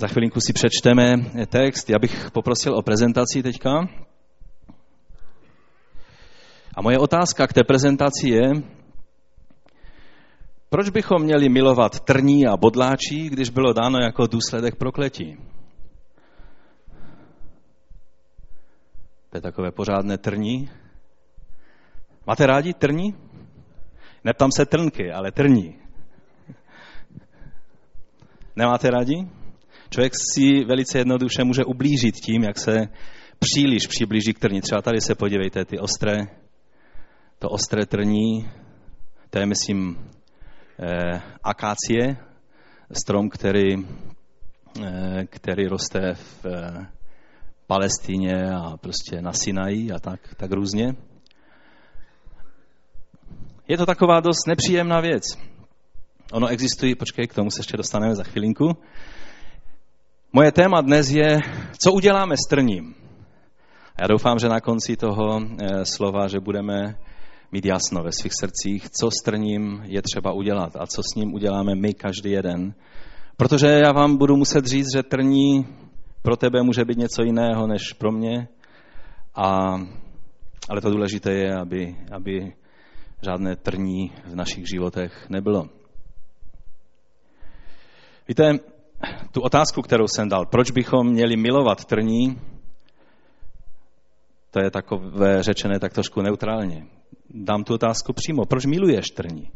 Za chvilinku si přečteme text. Já bych poprosil o prezentaci teďka. A moje otázka k té prezentaci je, proč bychom měli milovat trní a bodláčí, když bylo dáno jako důsledek prokletí? To je takové pořádné trní. Máte rádi trní? Neptám se trnky, ale trní. Nemáte rádi? Člověk si velice jednoduše může ublížit tím, jak se příliš přiblíží k trní. Třeba tady se podívejte, ty ostré, to ostré trní, to je, myslím, eh, akácie, strom, který, eh, který roste v eh, Palestíně a prostě na Sinaji a tak, tak různě. Je to taková dost nepříjemná věc. Ono existuje, počkej, k tomu se ještě dostaneme za chvilinku. Moje téma dnes je, co uděláme s trním. Já doufám, že na konci toho eh, slova, že budeme mít jasno ve svých srdcích, co s trním je třeba udělat a co s ním uděláme my každý jeden. Protože já vám budu muset říct, že trní pro tebe může být něco jiného než pro mě, a, ale to důležité je, aby, aby žádné trní v našich životech nebylo. Víte, tu otázku, kterou jsem dal, proč bychom měli milovat trní, to je takové řečené tak trošku neutrálně. Dám tu otázku přímo. Proč miluješ trní?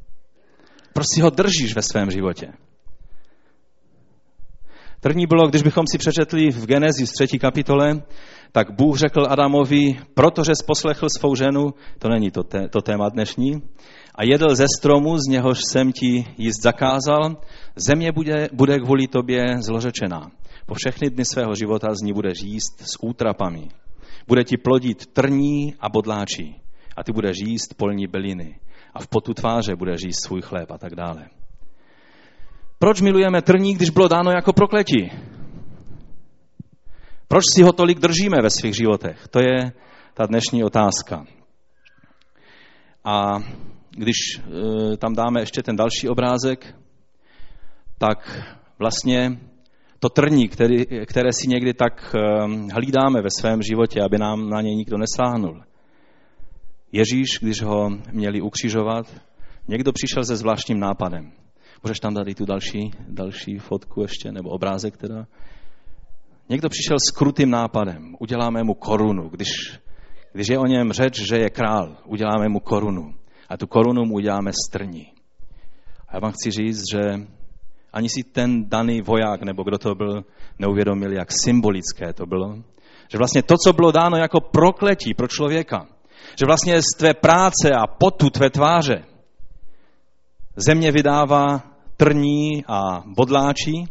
Proč si ho držíš ve svém životě? Trní bylo, když bychom si přečetli v Genesis 3. kapitole, tak Bůh řekl Adamovi, protože poslechl svou ženu, to není to, to téma dnešní, a jedl ze stromu, z něhož jsem ti jíst zakázal, země bude, bude kvůli tobě zlořečená. Po všechny dny svého života z ní budeš jíst s útrapami. Bude ti plodit trní a bodláčí a ty budeš jíst polní byliny a v potu tváře budeš jíst svůj chléb a tak dále. Proč milujeme trní, když bylo dáno jako prokletí? Proč si ho tolik držíme ve svých životech? To je ta dnešní otázka. A když e, tam dáme ještě ten další obrázek, tak vlastně to trní, který, které si někdy tak e, hlídáme ve svém životě, aby nám na něj nikdo nesáhnul. Ježíš, když ho měli ukřižovat, někdo přišel se zvláštním nápadem. Můžeš tam dát i tu další, další fotku ještě, nebo obrázek teda. Někdo přišel s krutým nápadem. Uděláme mu korunu. Když, když je o něm řeč, že je král, uděláme mu korunu. A tu korunu mu uděláme strní. A já vám chci říct, že ani si ten daný voják, nebo kdo to byl, neuvědomil, jak symbolické to bylo. Že vlastně to, co bylo dáno jako prokletí pro člověka, že vlastně z tvé práce a potu tvé tváře země vydává trní a bodláčí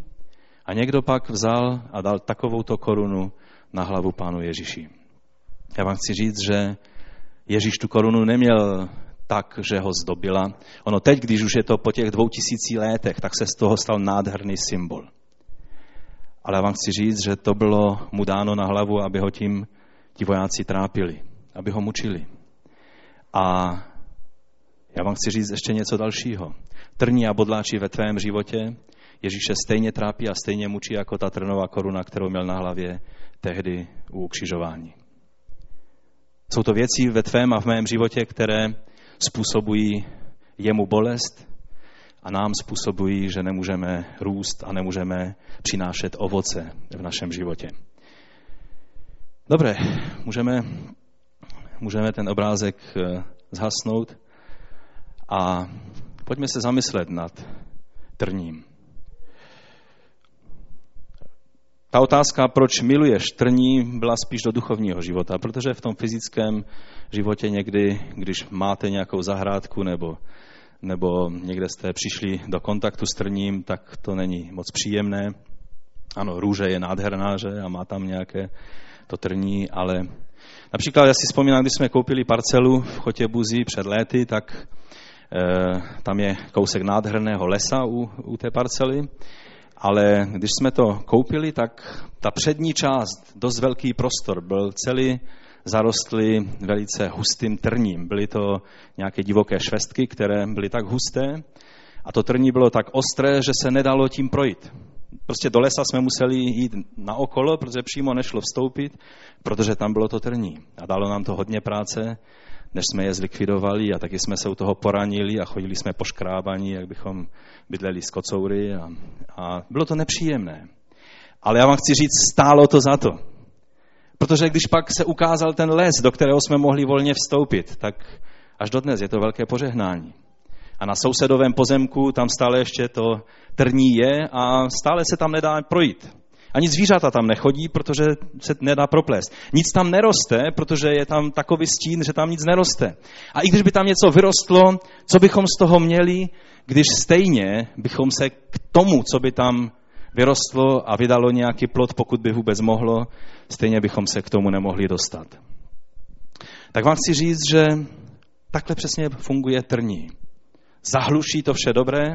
a někdo pak vzal a dal takovouto korunu na hlavu pánu Ježíši. Já vám chci říct, že Ježíš tu korunu neměl tak, že ho zdobila. Ono teď, když už je to po těch dvou tisící letech, tak se z toho stal nádherný symbol. Ale já vám chci říct, že to bylo mu dáno na hlavu, aby ho tím ti vojáci trápili, aby ho mučili. A já vám chci říct ještě něco dalšího. Trní a bodláči ve tvém životě Ježíše stejně trápí a stejně mučí jako ta trnová koruna, kterou měl na hlavě tehdy u ukřižování. Jsou to věci ve tvém a v mém životě, které způsobují jemu bolest a nám způsobují, že nemůžeme růst a nemůžeme přinášet ovoce v našem životě. Dobré, můžeme, můžeme ten obrázek eh, zhasnout a pojďme se zamyslet nad trním. Ta otázka, proč miluješ trní, byla spíš do duchovního života, protože v tom fyzickém životě někdy, když máte nějakou zahrádku nebo, nebo někde jste přišli do kontaktu s trním, tak to není moc příjemné. Ano, růže je nádherná, že? A má tam nějaké to trní, ale například já si vzpomínám, když jsme koupili parcelu v Chotě Buzi před léty, tak Eh, tam je kousek nádherného lesa u, u té parcely, ale když jsme to koupili, tak ta přední část, dost velký prostor, byl celý zarostlý velice hustým trním. Byly to nějaké divoké švestky, které byly tak husté a to trní bylo tak ostré, že se nedalo tím projít. Prostě do lesa jsme museli jít na okolo, protože přímo nešlo vstoupit, protože tam bylo to trní. A dalo nám to hodně práce, než jsme je zlikvidovali a taky jsme se u toho poranili a chodili jsme po škrábaní, jak bychom bydleli z kocoury a, a bylo to nepříjemné. Ale já vám chci říct, stálo to za to. Protože když pak se ukázal ten les, do kterého jsme mohli volně vstoupit, tak až dodnes je to velké požehnání. A na sousedovém pozemku tam stále ještě to trní je a stále se tam nedá projít. Ani zvířata tam nechodí, protože se nedá proplést. Nic tam neroste, protože je tam takový stín, že tam nic neroste. A i když by tam něco vyrostlo, co bychom z toho měli, když stejně bychom se k tomu, co by tam vyrostlo a vydalo nějaký plod, pokud by vůbec mohlo, stejně bychom se k tomu nemohli dostat. Tak vám chci říct, že takhle přesně funguje trní. Zahluší to vše dobré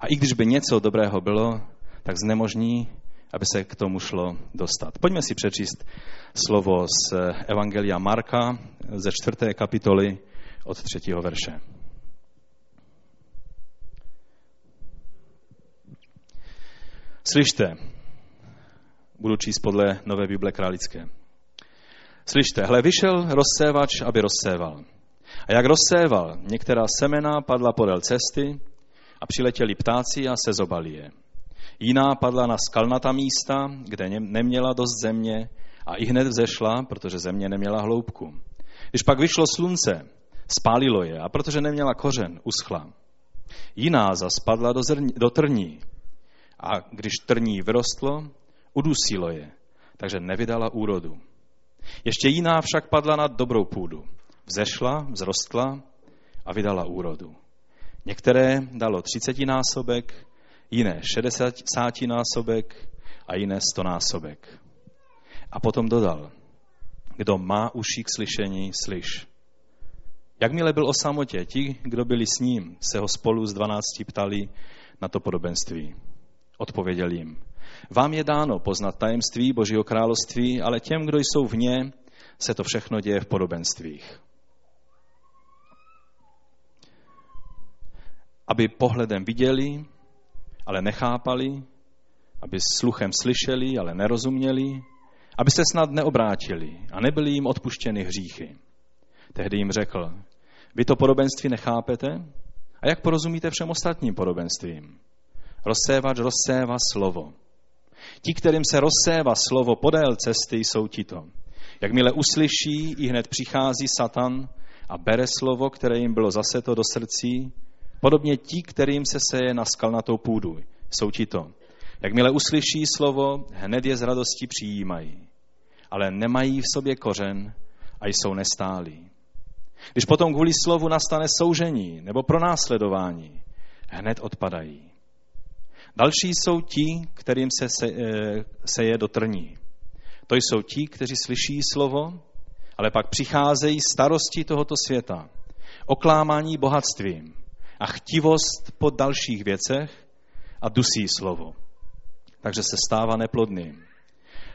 a i když by něco dobrého bylo, tak znemožní, aby se k tomu šlo dostat. Pojďme si přečíst slovo z Evangelia Marka ze čtvrté kapitoly od třetího verše. Slyšte, budu číst podle Nové Bible Králické. Slyšte, hle, vyšel rozsévač, aby rozséval. A jak rozséval, některá semena padla podél cesty a přiletěli ptáci a sezobali je. Jiná padla na skalnatá místa, kde neměla dost země a i hned vzešla, protože země neměla hloubku. Když pak vyšlo slunce, spálilo je a protože neměla kořen, uschla. Jiná zas padla do, zrní, do trní a když trní vyrostlo, udusilo je, takže nevydala úrodu. Ještě jiná však padla na dobrou půdu. Vzešla, vzrostla a vydala úrodu. Některé dalo třicetinásobek, jiné šedesátinásobek a jiné stonásobek. A potom dodal, kdo má uší k slyšení, slyš. Jakmile byl o samotě, ti, kdo byli s ním, se ho spolu z dvanácti ptali na to podobenství. Odpověděl jim, vám je dáno poznat tajemství Božího království, ale těm, kdo jsou v ně, se to všechno děje v podobenstvích. Aby pohledem viděli, ale nechápali, aby sluchem slyšeli, ale nerozuměli, aby se snad neobrátili a nebyly jim odpuštěny hříchy. Tehdy jim řekl, vy to podobenství nechápete? A jak porozumíte všem ostatním podobenstvím? Rozsévač rozsévá slovo. Ti, kterým se rozsévá slovo podél cesty, jsou tito. Jakmile uslyší, i hned přichází Satan a bere slovo, které jim bylo zaseto do srdcí, podobně ti, kterým se seje na skalnatou půdu, jsou tito. Jakmile uslyší slovo, hned je z radostí přijímají, ale nemají v sobě kořen a jsou nestálí. Když potom kvůli slovu nastane soužení nebo pronásledování, hned odpadají. Další jsou ti, kterým se eh, seje do trní. To jsou ti, kteří slyší slovo, ale pak přicházejí starosti tohoto světa, oklámání bohatstvím a chtivost po dalších věcech a dusí slovo. Takže se stává neplodným.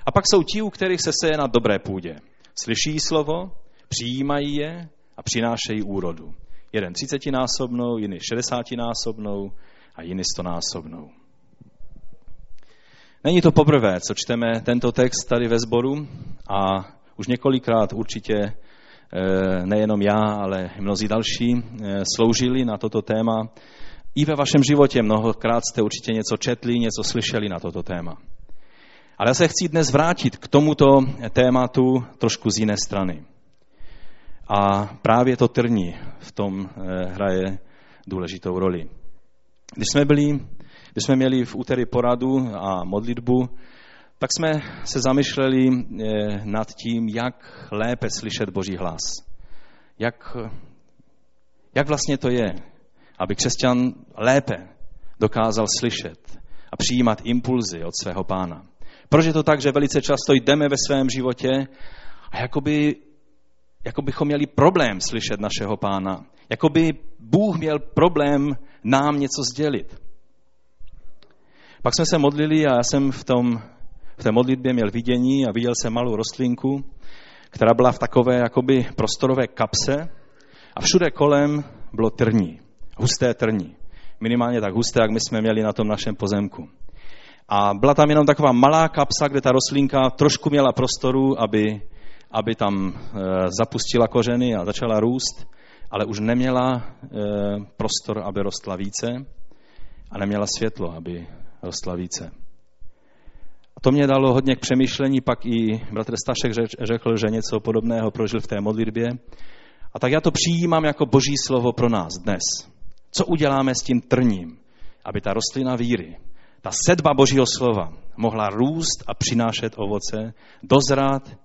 A pak jsou ti, u kterých se seje na dobré půdě. Slyší slovo, přijímají je a přinášejí úrodu. Jeden třicetinásobnou, jiný šedesátinásobnou a jiný stonásobnou. Není to poprvé, co čteme tento text tady ve sboru a už několikrát určitě nejenom já, ale mnozí další eh, sloužili na toto téma. I ve vašem životě mnohokrát jste určitě něco četli, něco slyšeli na toto téma. Ale já se chci dnes vrátit k tomuto tématu trošku z jiné strany. A právě to trní v tom eh, hraje důležitou roli. Když jsme byli když jsme měli v úterý poradu a modlitbu, tak jsme se zamýšleli eh, nad tím, jak lépe slyšet Boží hlas. Jak, jak vlastně to je, aby křesťan lépe dokázal slyšet a přijímat impulzy od svého pána. Proč je to tak, že velice často jdeme ve svém životě a jakoby, jako bychom měli problém slyšet našeho pána. Jakoby Bůh měl problém nám něco sdělit. Pak jsme se modlili a já jsem v, tom, v té modlitbě měl vidění a viděl jsem malou rostlinku, která byla v takové jakoby prostorové kapse a všude kolem bylo trní, husté trní. Minimálně tak husté, jak my jsme měli na tom našem pozemku. A byla tam jenom taková malá kapsa, kde ta rostlinka trošku měla prostoru, aby, aby tam e, zapustila kořeny a začala růst, ale už neměla e, prostor, aby rostla více a neměla světlo, aby rostla více. To mě dalo hodně k přemýšlení, pak i bratr Stašek řekl, že něco podobného prožil v té modlitbě. A tak já to přijímám jako boží slovo pro nás dnes. Co uděláme s tím trním, aby ta rostlina víry, ta sedba božího slova mohla růst a přinášet ovoce, dozrát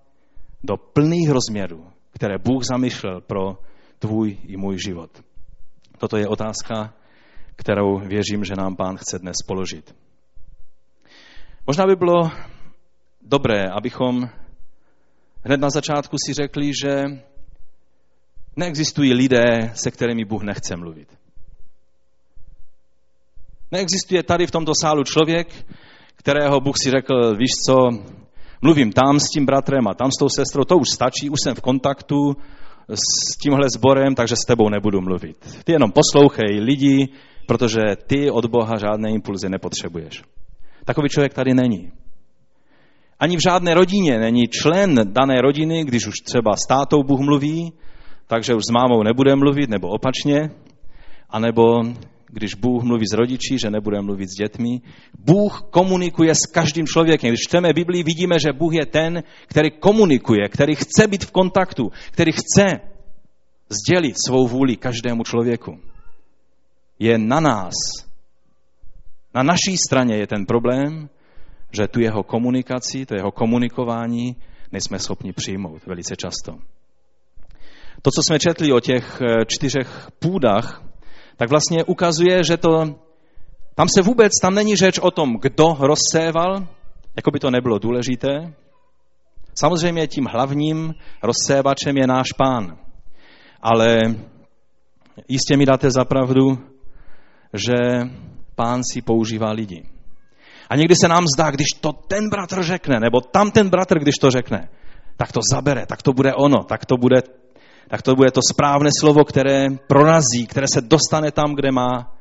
do plných rozměrů, které Bůh zamýšlel pro tvůj i můj život. Toto je otázka, kterou věřím, že nám pán chce dnes položit. Možná by bylo dobré, abychom hned na začátku si řekli, že neexistují lidé, se kterými Bůh nechce mluvit. Neexistuje tady v tomto sálu člověk, kterého Bůh si řekl, víš co, mluvím tam s tím bratrem a tam s tou sestrou, to už stačí, už jsem v kontaktu s tímhle sborem, takže s tebou nebudu mluvit. Ty jenom poslouchej lidi, protože ty od Boha žádné impulzy nepotřebuješ. Takový člověk tady není. Ani v žádné rodině není člen dané rodiny, když už třeba s tátou Bůh mluví, takže už s mámou nebude mluvit, nebo opačně, anebo když Bůh mluví s rodiči, že nebude mluvit s dětmi. Bůh komunikuje s každým člověkem. Když čteme Biblii, vidíme, že Bůh je ten, který komunikuje, který chce být v kontaktu, který chce sdělit svou vůli každému člověku. Je na nás, na naší straně je ten problém, že tu jeho komunikaci, to jeho komunikování nejsme schopni přijmout velice často. To, co jsme četli o těch eh, čtyřech půdách, tak vlastně ukazuje, že to, tam se vůbec, tam není řeč o tom, kdo rozséval, jako by to nebylo důležité. Samozřejmě tím hlavním rozsévačem je náš pán. Ale jistě mi dáte za pravdu, že pán si používá lidi. A někdy se nám zdá, když to ten bratr řekne, nebo tam ten bratr, když to řekne, tak to zabere, tak to bude ono, tak to bude tak to bude to správné slovo, které prorazí, které se dostane tam, kde má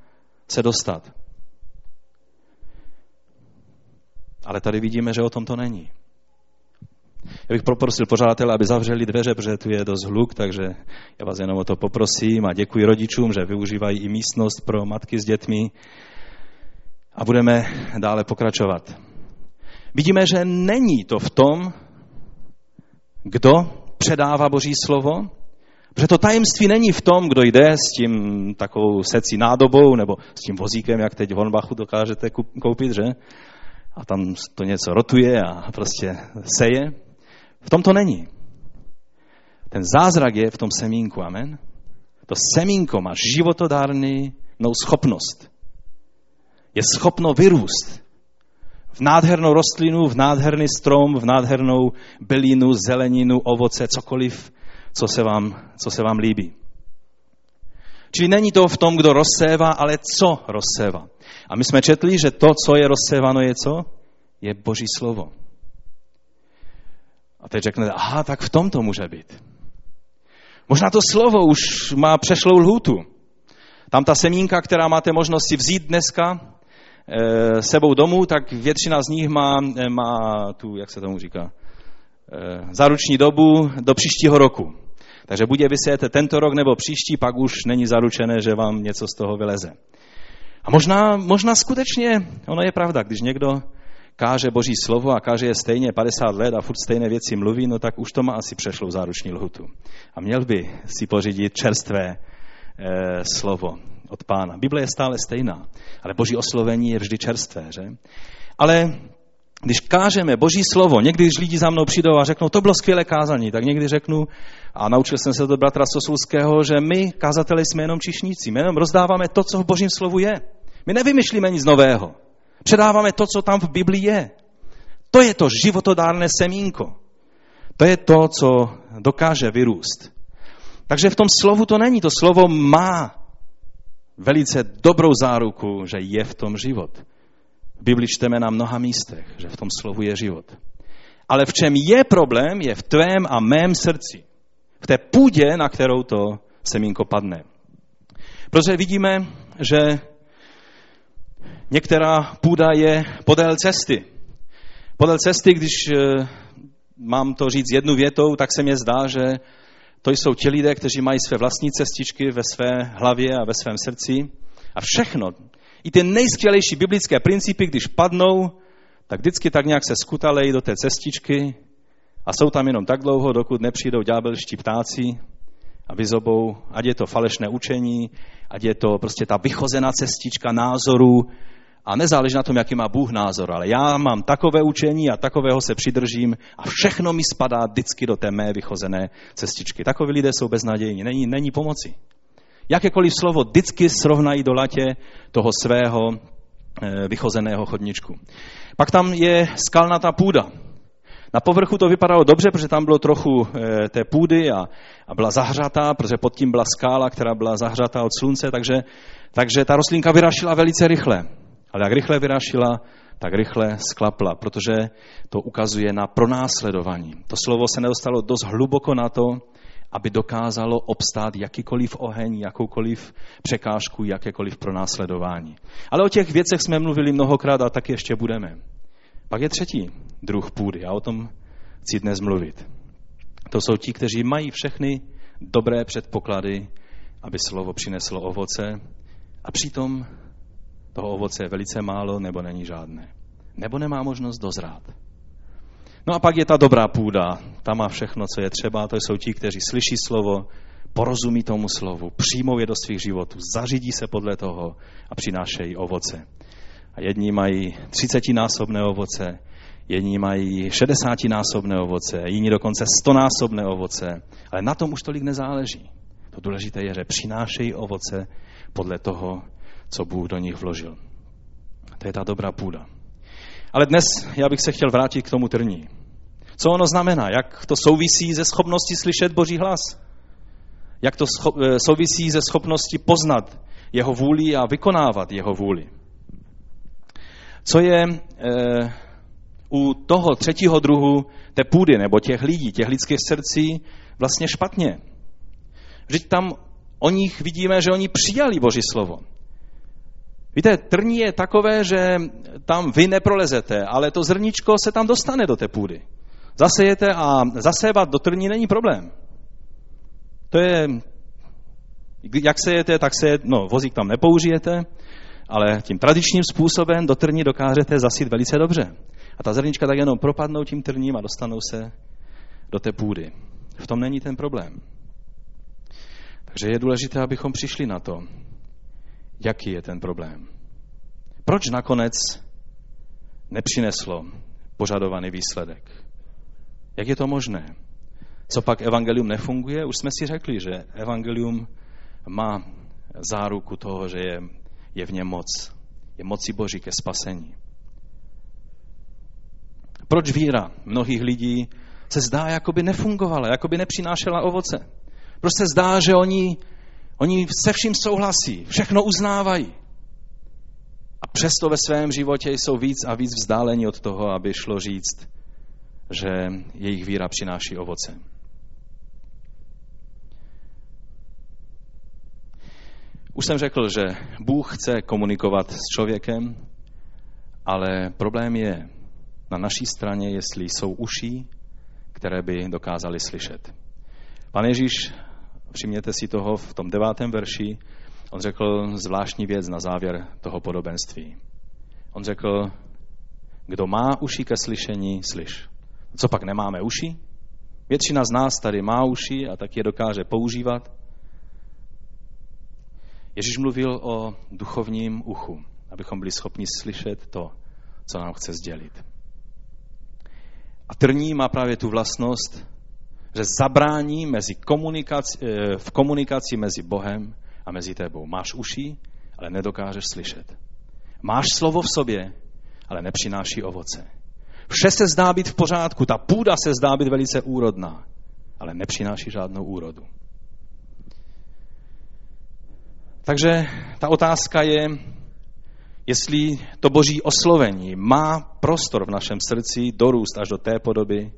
se dostat. Ale tady vidíme, že o tom to není. Já bych poprosil pořadatele, aby zavřeli dveře, protože tu je dost hluk, takže já vás jenom o to poprosím a děkuji rodičům, že využívají i místnost pro matky s dětmi a budeme dále pokračovat. Vidíme, že není to v tom, kdo předává Boží slovo, Protože to tajemství není v tom, kdo jde s tím takovou secí nádobou nebo s tím vozíkem, jak teď v Honbachu dokážete koupit, že? A tam to něco rotuje a prostě seje. V tom to není. Ten zázrak je v tom semínku, amen. To semínko má životodárnou schopnost. Je schopno vyrůst v nádhernou rostlinu, v nádherný strom, v nádhernou bylinu, zeleninu, ovoce, cokoliv, co se vám, co se vám líbí. Čili není to v tom, kdo rozsévá, ale co rozsévá. A my jsme četli, že to, co je rozséváno, je co? Je Boží slovo. A teď řeknete, aha, tak v tom to může být. Možná to slovo už má přešlou lhůtu. Tam ta semínka, která máte možnost si vzít dneska sebou domů, tak většina z nich má, e, má tu, jak se tomu říká, e, záruční dobu do příštího roku. Takže buď je tento rok nebo příští, pak už není zaručené, že vám něco z toho vyleze. A možná, možná skutečně, ono je pravda, když někdo káže Boží slovo a káže je stejně 50 let a furt stejné věci mluví, no tak už to má asi přešlou záruční lhutu. A měl by si pořídit čerstvé e, slovo od pána. Bible je stále stejná, ale Boží oslovení je vždy čerstvé, že? Ale když kážeme Boží slovo, někdy, když lidi za mnou přijdou a řeknou, to bylo skvělé kázání, tak někdy řeknu, a naučil jsem se to bratra Sosulského, že my, kázateli, jsme jenom čišníci. My jenom rozdáváme to, co v Božím slovu je. My nevymyšlíme nic nového. Předáváme to, co tam v Biblii je. To je to životodárné semínko. To je to, co dokáže vyrůst. Takže v tom slovu to není. To slovo má velice dobrou záruku, že je v tom život. V Bibli čteme na mnoha místech, že v tom slovu je život. Ale v čem je problém, je v tvém a mém srdci. V té půdě, na kterou to semínko padne. Protože vidíme, že Některá půda je podél cesty. Podél cesty, když eh, mám to říct jednu větou, tak se mi zdá, že to jsou ti lidé, kteří mají své vlastní cestičky ve své hlavě a ve svém srdci. A všechno, i ty nejskvělejší biblické principy, když padnou, tak vždycky tak nějak se skutalejí do té cestičky a jsou tam jenom tak dlouho, dokud nepřijdou ďábelští ptáci a vyzobou, ať je to falešné učení, ať je to prostě ta vychozená cestička názoru, a nezáleží na tom, jaký má Bůh názor, ale já mám takové učení a takového se přidržím a všechno mi spadá vždycky do té mé vychozené cestičky. Takoví lidé jsou beznadějní, není, není pomoci. Jakékoliv slovo vždycky srovnají do latě toho svého eh, vychozeného chodničku. Pak tam je skalnatá půda. Na povrchu to vypadalo dobře, protože tam bylo trochu eh, té půdy a, a byla zahřatá, protože pod tím byla skála, která byla zahřatá od slunce, takže, takže ta rostlinka vyrašila velice rychle. Ale jak rychle vyrašila, tak rychle sklapla, protože to ukazuje na pronásledování. To slovo se nedostalo dost hluboko na to, aby dokázalo obstát jakýkoliv oheň, jakoukoliv překážku, jakékoliv pronásledování. Ale o těch věcech jsme mluvili mnohokrát a tak ještě budeme. Pak je třetí druh půdy a o tom chci dnes mluvit. To jsou ti, kteří mají všechny dobré předpoklady, aby slovo přineslo ovoce a přitom toho ovoce je velice málo nebo není žádné. Nebo nemá možnost dozrát. No a pak je ta dobrá půda. Ta má všechno, co je třeba. To jsou ti, kteří slyší slovo, porozumí tomu slovu, přijmou je do svých životů, zařídí se podle toho a přinášejí ovoce. A jedni mají třicetinásobné ovoce, jedni mají šedesátinásobné ovoce, jiní dokonce stonásobné ovoce. Ale na tom už tolik nezáleží. To důležité je, že přinášejí ovoce podle toho, co Bůh do nich vložil. To je ta dobrá půda. Ale dnes já bych se chtěl vrátit k tomu trní. Co ono znamená? Jak to souvisí ze schopností slyšet Boží hlas? Jak to eh, souvisí ze schopností poznat jeho vůli a vykonávat jeho vůli? Co je e, u toho třetího druhu té půdy nebo těch lidí, těch lidských srdcí vlastně špatně? Vždyť tam o nich vidíme, že oni přijali Boží slovo. Víte, trní je takové, že tam vy neprolezete, ale to zrničko se tam dostane do té půdy. Zasejete a zasévat do trní není problém. To je, jak sejete, tak se, no, vozík tam nepoužijete, ale tím tradičním způsobem do trní dokážete zasít velice dobře. A ta zrnička tak jenom propadnou tím trním a dostanou se do té půdy. V tom není ten problém. Takže je důležité, abychom přišli na to, jaký je ten problém. Proč nakonec nepřineslo požadovaný výsledek? Jak je to možné? Co pak evangelium nefunguje? Už jsme si řekli, že evangelium má záruku toho, že je, je v něm moc. Je moci Boží ke spasení. Proč víra mnohých lidí se zdá, jako by nefungovala, jako by nepřinášela ovoce? Proč se zdá, že oni Oni se vším souhlasí, všechno uznávají. A přesto ve svém životě jsou víc a víc vzdáleni od toho, aby šlo říct, že jejich víra přináší ovoce. Už jsem řekl, že Bůh chce komunikovat s člověkem, ale problém je na naší straně, jestli jsou uší, které by dokázali slyšet. Pan Ježíš všimněte si toho v tom devátém verši, on řekl zvláštní věc na závěr toho podobenství. On řekl, kdo má uši ke slyšení, slyš. Co pak nemáme uši? Většina z nás tady má uši a tak je dokáže používat. Ježíš mluvil o duchovním uchu, abychom byli schopni slyšet to, co nám chce sdělit. A trní má právě tu vlastnost, že zabrání mezi komunikaci, eh, v komunikaci mezi Bohem a mezi tebou. Máš uši, ale nedokážeš slyšet. Máš slovo v sobě, ale nepřináší ovoce. Vše se zdá být v pořádku, ta půda se zdá být velice úrodná, ale nepřináší žádnou úrodu. Takže ta otázka je, jestli to boží oslovení má prostor v našem srdci dorůst až do té podoby,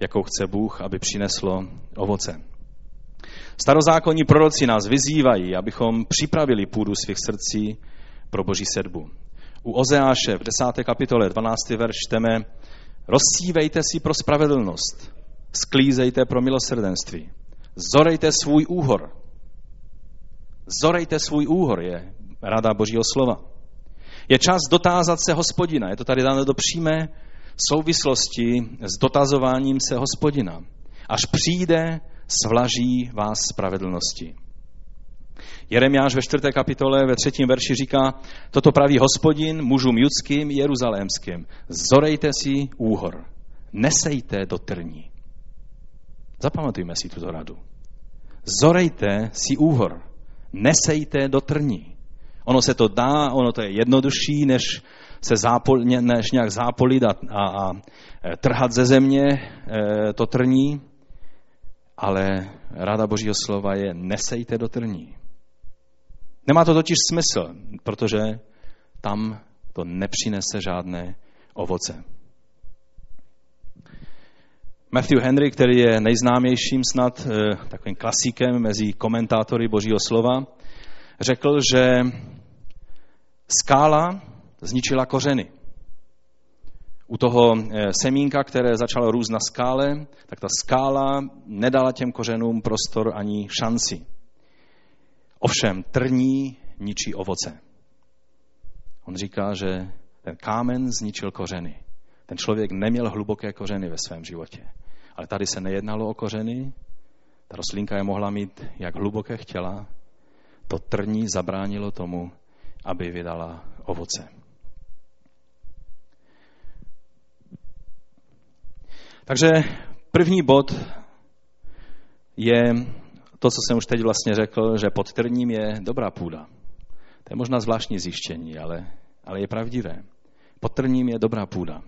jakou chce Bůh, aby přineslo ovoce. Starozákonní proroci nás vyzývají, abychom připravili půdu svých srdcí pro boží sedbu. U Ozeáše v 10. kapitole 12. verš čteme Rozsívejte si pro spravedlnost, sklízejte pro milosrdenství, zorejte svůj úhor. Zorejte svůj úhor je rada Božího slova. Je čas dotázat se hospodina. Je to tady dáno do přímé souvislosti s dotazováním se hospodina. Až přijde, svlaží vás spravedlnosti. Jeremiáš ve čtvrté kapitole ve třetím verši říká, toto praví hospodin mužům judským jeruzalémským. Zorejte si úhor, nesejte do trní. Zapamatujme si tuto radu. Zorejte si úhor, nesejte do trní. Ono se to dá, ono to je jednodušší, než se zápol, než nějak zápolit a, a, a e, trhat ze země e, to trní, ale rada Božího slova je nesejte do trní. Nemá to totiž smysl, protože tam to nepřinese žádné ovoce. Matthew Henry, který je nejznámějším snad e, takovým klasikem mezi komentátory Božího slova, řekl, že skála zničila kořeny. U toho eh, semínka, které začalo růst na skále, tak ta skála nedala těm kořenům prostor ani šanci. Ovšem trní ničí ovoce. On říká, že ten kámen zničil kořeny. Ten člověk neměl hluboké kořeny ve svém životě. Ale tady se nejednalo o kořeny, ta rostlinka je mohla mít, jak hluboké chtěla, to trní zabránilo tomu, aby vydala ovoce. Takže první bod je to, co jsem už teď vlastně řekl, že pod trním je dobrá půda. To je možná zvláštní zjištění, ale, ale je pravdivé. Pod trním je dobrá půda.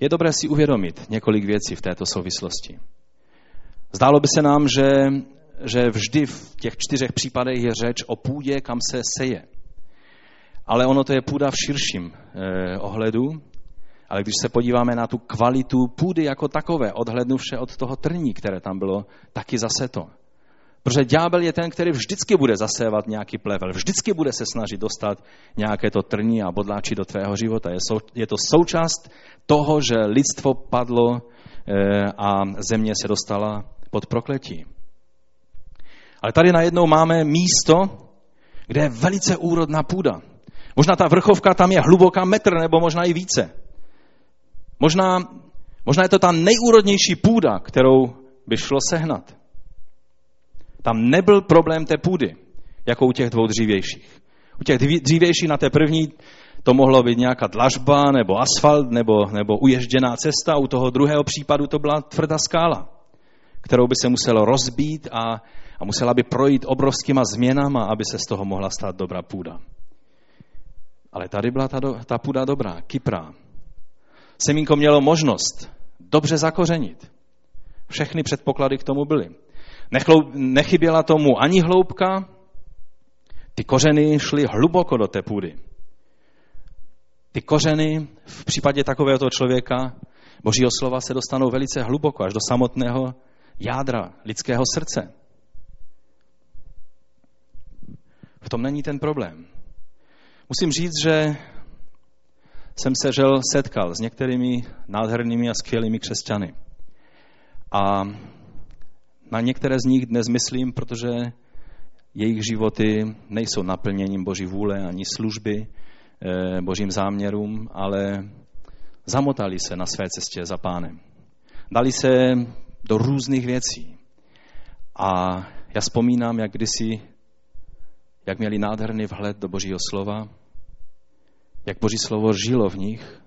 Je dobré si uvědomit několik věcí v této souvislosti. Zdálo by se nám, že že vždy v těch čtyřech případech je řeč o půdě, kam se seje. Ale ono to je půda v širším eh, ohledu. Ale když se podíváme na tu kvalitu půdy jako takové, odhlednu vše od toho trní, které tam bylo taky zase to. Protože ďábel je ten, který vždycky bude zasévat nějaký plevel, vždycky bude se snažit dostat nějaké to trní a bodláči do tvého života. Je, sou, je to součást toho, že lidstvo padlo e, a země se dostala pod prokletí. Ale tady najednou máme místo, kde je velice úrodná půda. Možná ta vrchovka tam je hluboká metr nebo možná i více. Možná, možná je to ta nejúrodnější půda, kterou by šlo sehnat. Tam nebyl problém té půdy, jako u těch dvou dřívějších. U těch dřívějších na té první to mohlo být nějaká dlažba nebo asfalt nebo, nebo uježděná cesta. U toho druhého případu to byla tvrdá skála, kterou by se muselo rozbít a a musela by projít obrovskýma změnama, aby se z toho mohla stát dobrá půda. Ale tady byla ta, ta půda dobrá, kyprá. Semínko mělo možnost dobře zakořenit. Všechny předpoklady k tomu byly. Nechyběla tomu ani hloubka, ty kořeny šly hluboko do té půdy. Ty kořeny v případě takového člověka Božího slova se dostanou velice hluboko, až do samotného jádra lidského srdce. V tom není ten problém. Musím říct, že jsem se žel setkal s některými nádhernými a skvělými křesťany. A na některé z nich dnes myslím, protože jejich životy nejsou naplněním Boží vůle ani služby eh, Božím záměrům, ale zamotali se na své cestě za pánem. Dali se do různých věcí. A já vzpomínám, jak kdysi jak měli nádherný vhled do Božího slova, jak Boží slovo žilo v nich,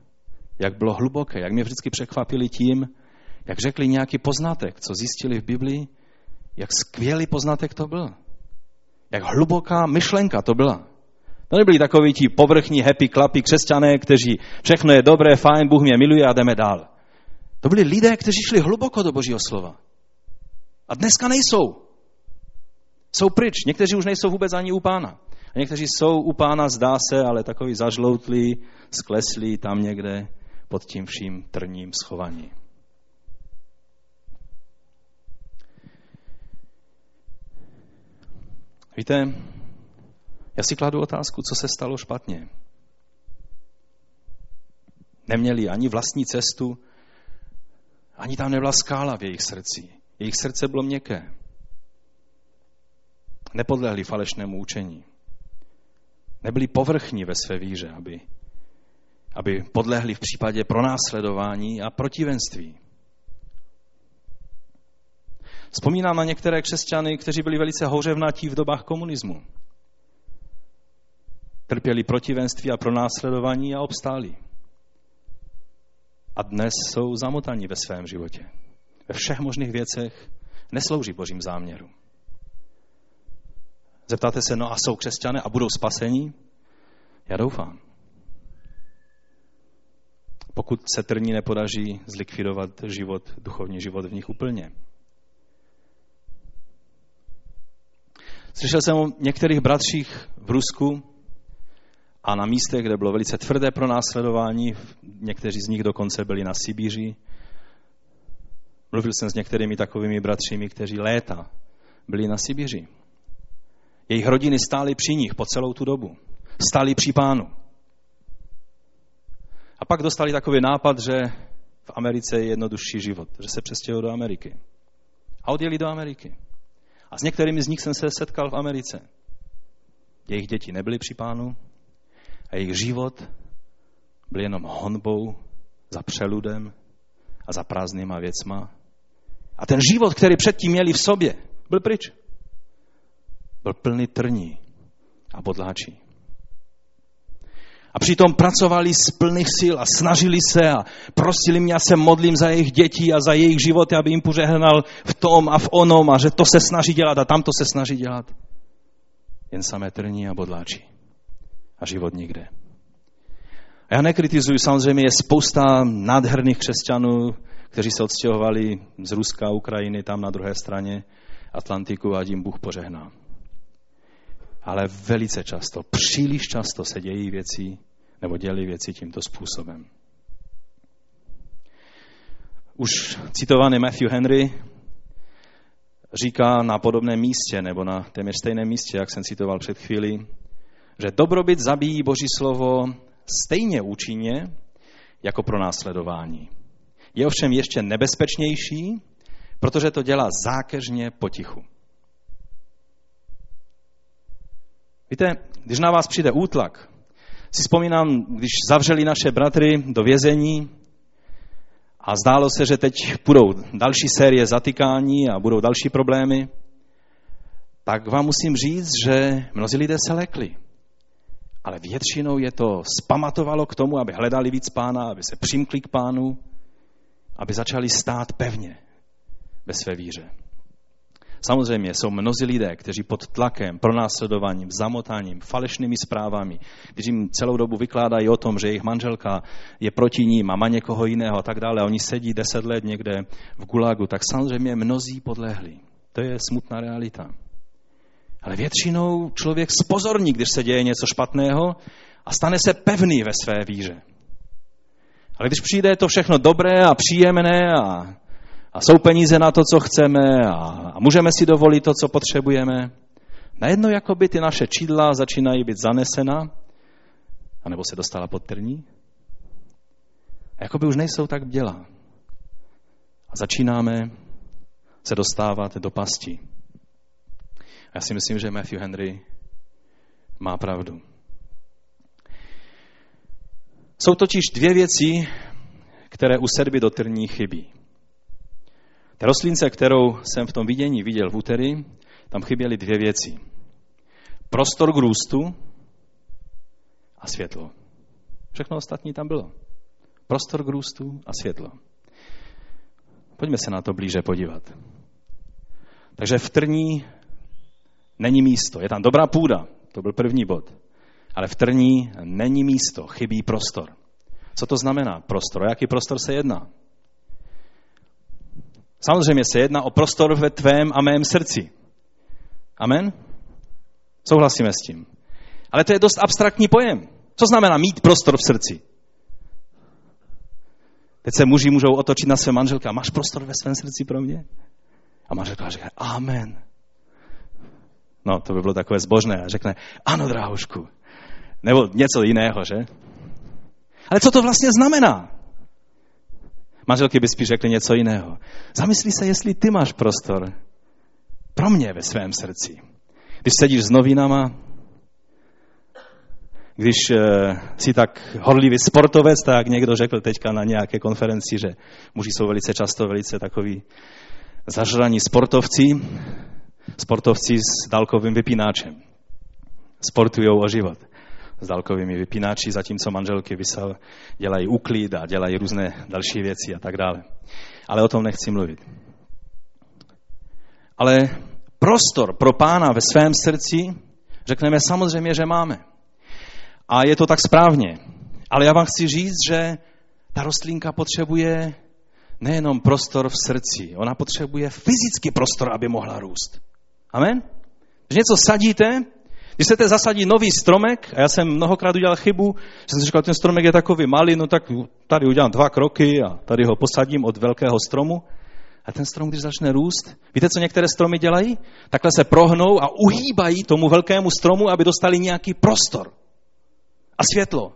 jak bylo hluboké, jak mě vždycky překvapili tím, jak řekli nějaký poznatek, co zjistili v Biblii, jak skvělý poznatek to byl. Jak hluboká myšlenka to byla. To nebyli takoví ti povrchní, happy, klapy křesťané, kteří všechno je dobré, fajn, Bůh mě miluje a jdeme dál. To byli lidé, kteří šli hluboko do Božího slova. A dneska nejsou. Jsou pryč. Někteří už nejsou vůbec ani u pána. A někteří jsou u pána, zdá se, ale takový zažloutlí, skleslí tam někde pod tím vším trním schovaní. Víte, Já si kladu otázku, co se stalo špatně. Neměli ani vlastní cestu, ani tam nebyla skála v jejich srdci. Jejich srdce bylo měkké. Nepodlehli falešnému učení. Nebyli povrchní ve své víře, aby, aby podlehli v případě pronásledování a protivenství. Vzpomínám na některé křesťany, kteří byli velice houřevnatí v dobách komunismu. Trpěli protivenství a pronásledování a obstáli. A dnes jsou zamotaní ve svém životě. Ve všech možných věcech neslouží božím záměru. Zeptáte se, no a jsou křesťané a budou spasení? Já doufám. Pokud se trní nepodaří zlikvidovat život, duchovní život v nich úplně. Slyšel jsem o některých bratřích v Rusku a na místech, kde bylo velice tvrdé pro následování, někteří z nich dokonce byli na Sibíři. Mluvil jsem s některými takovými bratřími, kteří léta byli na Sibíři. Jejich rodiny stály při nich po celou tu dobu. Stáli při pánu. A pak dostali takový nápad, že v Americe je jednodušší život, že se přestěhují do Ameriky. A odjeli do Ameriky. A s některými z nich jsem se setkal v Americe. Jejich děti nebyly při pánu a jejich život byl jenom honbou za přeludem a za prázdnýma věcma. A ten život, který předtím měli v sobě, byl pryč. Byl plný trní a bodláčí. A přitom pracovali z plných sil a snažili se a prosili mě, já se modlím za jejich děti a za jejich životy, aby jim požehnal v tom a v onom a že to se snaží dělat a tamto se snaží dělat. Jen samé trní a bodláčí. A život nikde. A já nekritizuji, samozřejmě je spousta nádherných křesťanů, kteří se odstěhovali z Ruska Ukrajiny tam na druhé straně Atlantiku a jim Bůh požehná ale velice často, příliš často se dějí věci nebo dělí věci tímto způsobem. Už citovaný Matthew Henry říká na podobném místě, nebo na téměř stejném místě, jak jsem citoval před chvílí, že dobrobyt zabíjí Boží slovo stejně účinně jako pro následování. Je ovšem ještě nebezpečnější, protože to dělá zákeřně potichu. Víte, když na vás přijde útlak, si vzpomínám, když zavřeli naše bratry do vězení a zdálo se, že teď budou další série zatykání a budou další problémy, tak vám musím říct, že mnozí lidé se lekli. Ale většinou je to spamatovalo k tomu, aby hledali víc pána, aby se přimkli k pánu, aby začali stát pevně ve své víře. Samozřejmě jsou mnozí lidé, kteří pod tlakem, pronásledováním, zamotáním, falešnými zprávami, kteří jim celou dobu vykládají o tom, že jejich manželka je proti ním a má někoho jiného a tak dále. A oni sedí deset let někde v gulagu, tak samozřejmě mnozí podlehli. To je smutná realita. Ale většinou člověk spozorní, když se děje něco špatného a stane se pevný ve své víře. Ale když přijde to všechno dobré a příjemné a a jsou peníze na to, co chceme a, a můžeme si dovolit to, co potřebujeme. Najednou jakoby ty naše čídla začínají být zanesena, anebo se dostala pod trní. A jakoby už nejsou tak děla. A začínáme se dostávat do pasti. A já si myslím, že Matthew Henry má pravdu. Jsou totiž dvě věci, které u sedby do trní chybí. Ta rostlince, kterou jsem v tom vidění viděl v úterý, tam chyběly dvě věci. Prostor k růstu a světlo. Všechno ostatní tam bylo. Prostor k růstu a světlo. Pojďme se na to blíže podívat. Takže v trní není místo. Je tam dobrá půda, to byl první bod. Ale v trní není místo, chybí prostor. Co to znamená prostor? O jaký prostor se jedná? Samozřejmě se jedná o prostor ve tvém a mém srdci. Amen? Souhlasíme s tím. Ale to je dost abstraktní pojem. Co znamená mít prostor v srdci? Teď se muži můžou otočit na své manželky a máš prostor ve svém srdci pro mě? A manželka říká, amen. No, to by bylo takové zbožné. A řekne, ano, dráhošku. Nebo něco jiného, že? Ale co to vlastně znamená? Manželky by spíš řekly něco jiného. Zamyslí se, jestli ty máš prostor pro mě ve svém srdci. Když sedíš s novinama, když uh, si tak horlivý sportovec, tak někdo řekl teďka na nějaké konferenci, že muži jsou velice často velice takový zažraní sportovci, sportovci s dálkovým vypínáčem. Sportují o život s dálkovými vypínáči, zatímco manželky vysel, dělají uklid a dělají různé další věci a tak dále. Ale o tom nechci mluvit. Ale prostor pro pána ve svém srdci, řekneme samozřejmě, že máme. A je to tak správně. Ale já vám chci říct, že ta rostlinka potřebuje nejenom prostor v srdci, ona potřebuje fyzický prostor, aby mohla růst. Amen? Když něco sadíte, když chcete zasadit nový stromek, a já jsem mnohokrát udělal chybu, že jsem říkal, ten stromek je takový malý, no tak tady udělám dva kroky a tady ho posadím od velkého stromu. A ten strom, když začne růst, víte, co některé stromy dělají? Takhle se prohnou a uhýbají tomu velkému stromu, aby dostali nějaký prostor a světlo.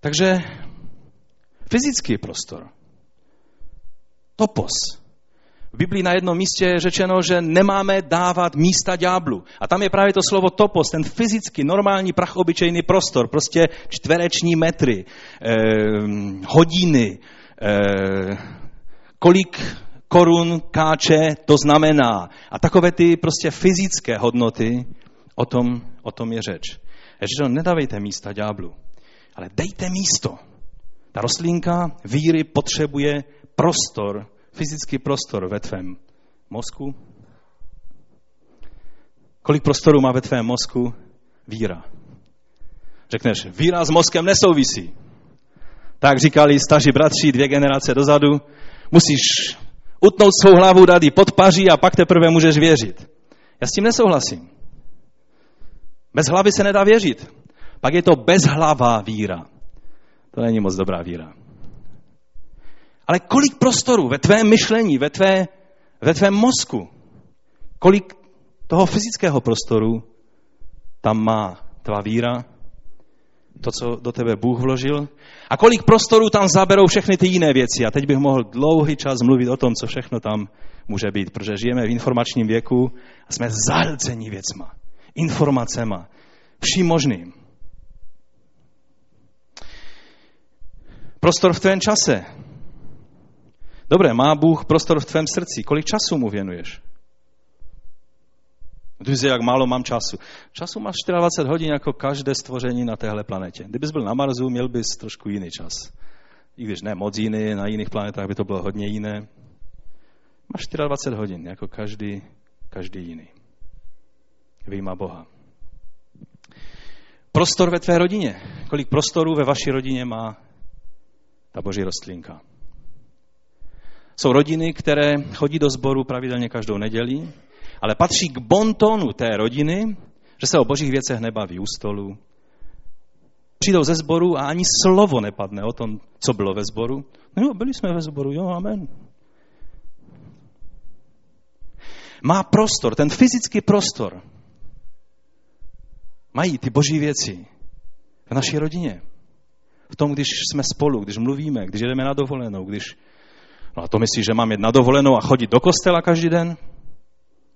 Takže fyzický prostor, topos. V Biblii na jednom místě je řečeno, že nemáme dávat místa ďáblu. A tam je právě to slovo topos, ten fyzický, normální, prachobyčejný prostor, prostě čtvereční metry, eh, hodiny, eh, kolik korun káče to znamená. A takové ty prostě fyzické hodnoty, o tom, o tom je řeč. Je nedávejte místa ďáblu, ale dejte místo. Ta rostlinka víry potřebuje prostor, fyzický prostor ve tvém mozku. Kolik prostoru má ve tvém mozku víra? Řekneš, víra s mozkem nesouvisí. Tak říkali staří bratři dvě generace dozadu, musíš utnout svou hlavu, dát ji pod paří a pak teprve můžeš věřit. Já s tím nesouhlasím. Bez hlavy se nedá věřit. Pak je to bezhlavá víra. To není moc dobrá víra. Ale kolik prostoru ve tvém myšlení, ve, tvé, ve tvém mozku, kolik toho fyzického prostoru tam má tvá víra, to, co do tebe Bůh vložil, a kolik prostoru tam zaberou všechny ty jiné věci. A teď bych mohl dlouhý čas mluvit o tom, co všechno tam může být, protože žijeme v informačním věku a jsme zahlcení věcma, informacema, vším možným. Prostor v tvém čase. Dobré, má Bůh prostor v tvém srdci. Kolik času mu věnuješ? Ty jak málo mám času. Času máš 24 hodin jako každé stvoření na téhle planetě. Kdybys byl na Marsu, měl bys trošku jiný čas. I když ne moc jiný, na jiných planetách by to bylo hodně jiné. Máš 24 hodin, jako každý, každý jiný. Vyjma Boha. Prostor ve tvé rodině. Kolik prostoru ve vaší rodině má ta boží rostlinka? Jsou rodiny, které chodí do sboru pravidelně každou neděli, ale patří k bontonu té rodiny, že se o božích věcech nebaví u stolu. Přijdou ze sboru a ani slovo nepadne o tom, co bylo ve sboru. No jo, byli jsme ve sboru, jo, amen. Má prostor, ten fyzický prostor. Mají ty boží věci v naší rodině. V tom, když jsme spolu, když mluvíme, když jdeme na dovolenou, když... No a to myslíš, že mám jít na dovolenou a chodit do kostela každý den?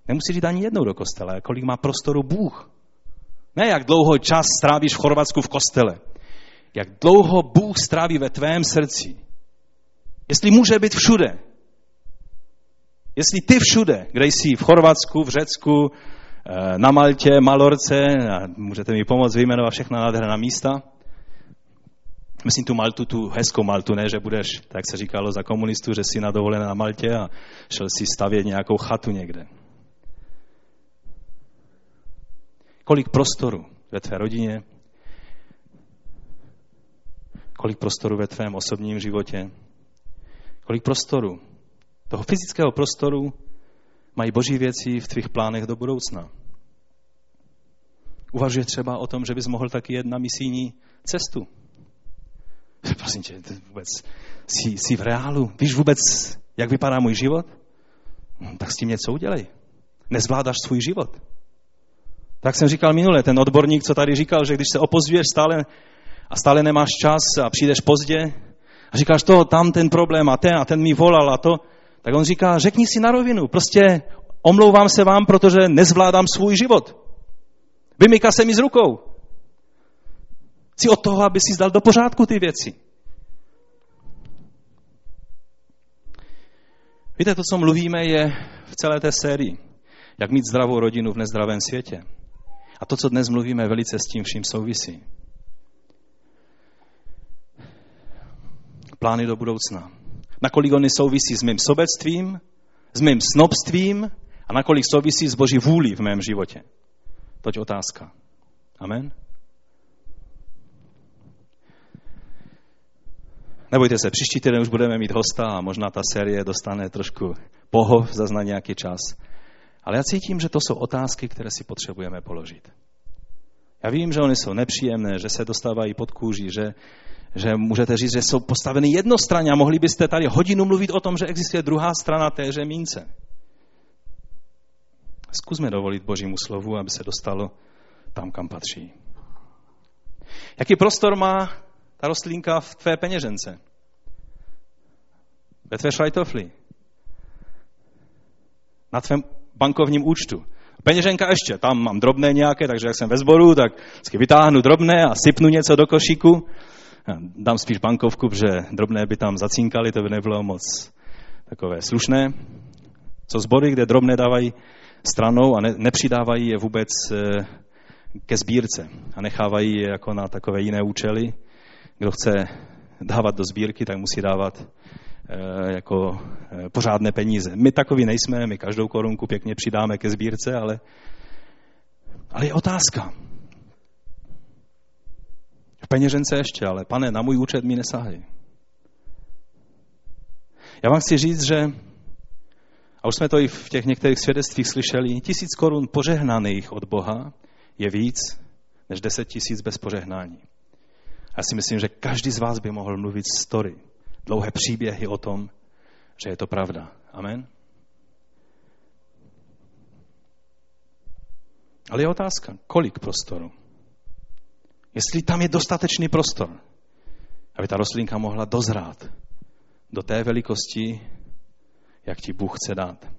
Nemusí jít ani jednou do kostela, kolik má prostoru Bůh. Ne jak dlouho čas strávíš v Chorvatsku v kostele. Jak dlouho Bůh stráví ve tvém srdci. Jestli může být všude. Jestli ty všude, kde jsi v Chorvatsku, v Řecku, eh, na Maltě, Malorce, a můžete mi pomoct vyjmenovat všechna nádherná místa, myslím tu Maltu, tu hezkou Maltu, ne, že budeš, tak se říkalo za komunistů, že jsi na dovolené na Maltě a šel si stavět nějakou chatu někde. Kolik prostoru ve tvé rodině, kolik prostoru ve tvém osobním životě, kolik prostoru, toho fyzického prostoru mají boží věci v tvých plánech do budoucna. Uvažuje třeba o tom, že bys mohl taky jet na misijní cestu. Prosím tě, vůbec jsi, jsi v reálu? Víš vůbec, jak vypadá můj život? Hm, tak s tím něco udělej. Nezvládáš svůj život. Tak jsem říkal minule, ten odborník, co tady říkal, že když se opozduješ stále a stále nemáš čas a přijdeš pozdě a říkáš to, tam ten problém a ten a ten mi volal a to, tak on říká, řekni si na rovinu, prostě omlouvám se vám, protože nezvládám svůj život. Vymyká se mi z rukou. Jsi od toho, aby si zdal do pořádku ty věci. Víte, to, co mluvíme, je v celé té sérii. Jak mít zdravou rodinu v nezdravém světě. A to, co dnes mluvíme, velice s tím vším souvisí. Plány do budoucna. Nakolik oni souvisí s mým sobectvím, s mým snobstvím a nakolik souvisí s Boží vůli v mém životě. Toť otázka. Amen? Nebojte se, příští týden už budeme mít hosta a možná ta série dostane trošku pohov za nějaký čas. Ale já cítím, že to jsou otázky, které si potřebujeme položit. Já vím, že oni jsou nepříjemné, že se dostávají pod kůži, že, že můžete říct, že jsou postaveny jednostranně a mohli byste tady hodinu mluvit o tom, že existuje druhá strana téže mince. Zkusme dovolit Božímu slovu, aby se dostalo tam, kam patří. Jaký prostor má ta rostlinka v tvé peněžence? Ve tvé šajtofli? Na tvém bankovním účtu? Peněženka ještě, tam mám drobné nějaké, takže jak jsem ve sboru, tak vždycky vytáhnu drobné a sypnu něco do košíku. Dám spíš bankovku, protože drobné by tam zacínkali, to by nebylo moc takové slušné. Co sbory, kde drobné dávají stranou a ne, nepřidávají je vůbec eh, ke sbírce a nechávají je jako na takové jiné účely. Kdo chce dávat do sbírky, tak musí dávat eh, jako eh, pořádné peníze. My takový nejsme, my každou korunku pěkně přidáme ke sbírce, ale, ale je otázka. V peněžence ještě, ale pane, na můj účet mi nesahají. Já vám chci říct, že a už jsme to i v těch některých svědectvích slyšeli, tisíc korun požehnaných od Boha je víc než deset tisíc bez požehnání. Já si myslím, že každý z vás by mohl mluvit story, dlouhé příběhy o tom, že je to pravda. Amen? Ale je otázka, kolik prostoru? Jestli tam je dostatečný prostor, aby ta rostlinka mohla dozrát do té velikosti, jak ti Bůh chce dát.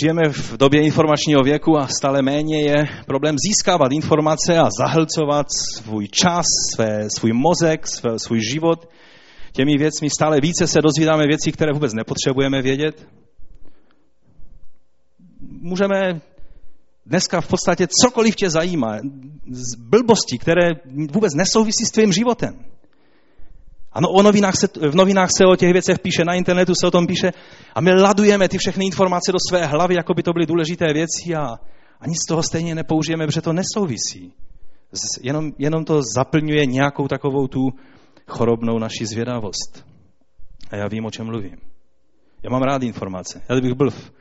Žijeme v době informačního věku a stále méně je problém získávat informace a zahlcovat svůj čas, své, svůj mozek, své, svůj život těmi věcmi. Stále více se dozvídáme věcí, které vůbec nepotřebujeme vědět. Můžeme dneska v podstatě cokoliv tě zajímá, z blbostí, které vůbec nesouvisí s tvým životem. Ano, o novinách se, v novinách se o těch věcech píše, na internetu se o tom píše a my ladujeme ty všechny informace do své hlavy, jako by to byly důležité věci a, a nic z toho stejně nepoužijeme, protože to nesouvisí. Jenom, jenom to zaplňuje nějakou takovou tu chorobnou naši zvědavost. A já vím, o čem mluvím. Já mám rád informace. Já bych byl v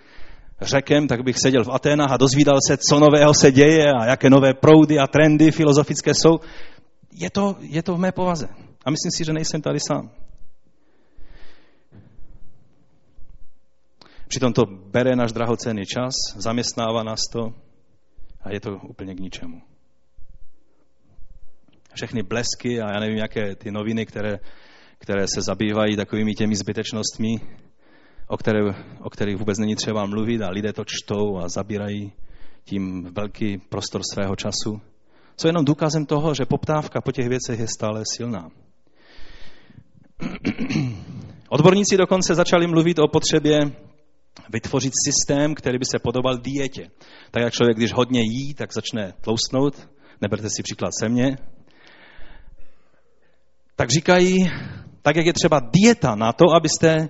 řekem, tak bych seděl v Aténách a dozvídal se, co nového se děje a jaké nové proudy a trendy filozofické jsou. Je to, je to v mé povaze. A myslím si, že nejsem tady sám. Přitom to bere náš drahocenný čas, zaměstnává nás to a je to úplně k ničemu. Všechny blesky a já nevím, jaké ty noviny, které, které se zabývají takovými těmi zbytečnostmi, o, které, o kterých vůbec není třeba mluvit a lidé to čtou a zabírají tím velký prostor svého času, co je jenom důkazem toho, že poptávka po těch věcech je stále silná. Odborníci dokonce začali mluvit o potřebě vytvořit systém, který by se podobal dietě. Tak jak člověk, když hodně jí, tak začne tloustnout. Neberte si příklad se mně. Tak říkají, tak jak je třeba dieta na to, abyste,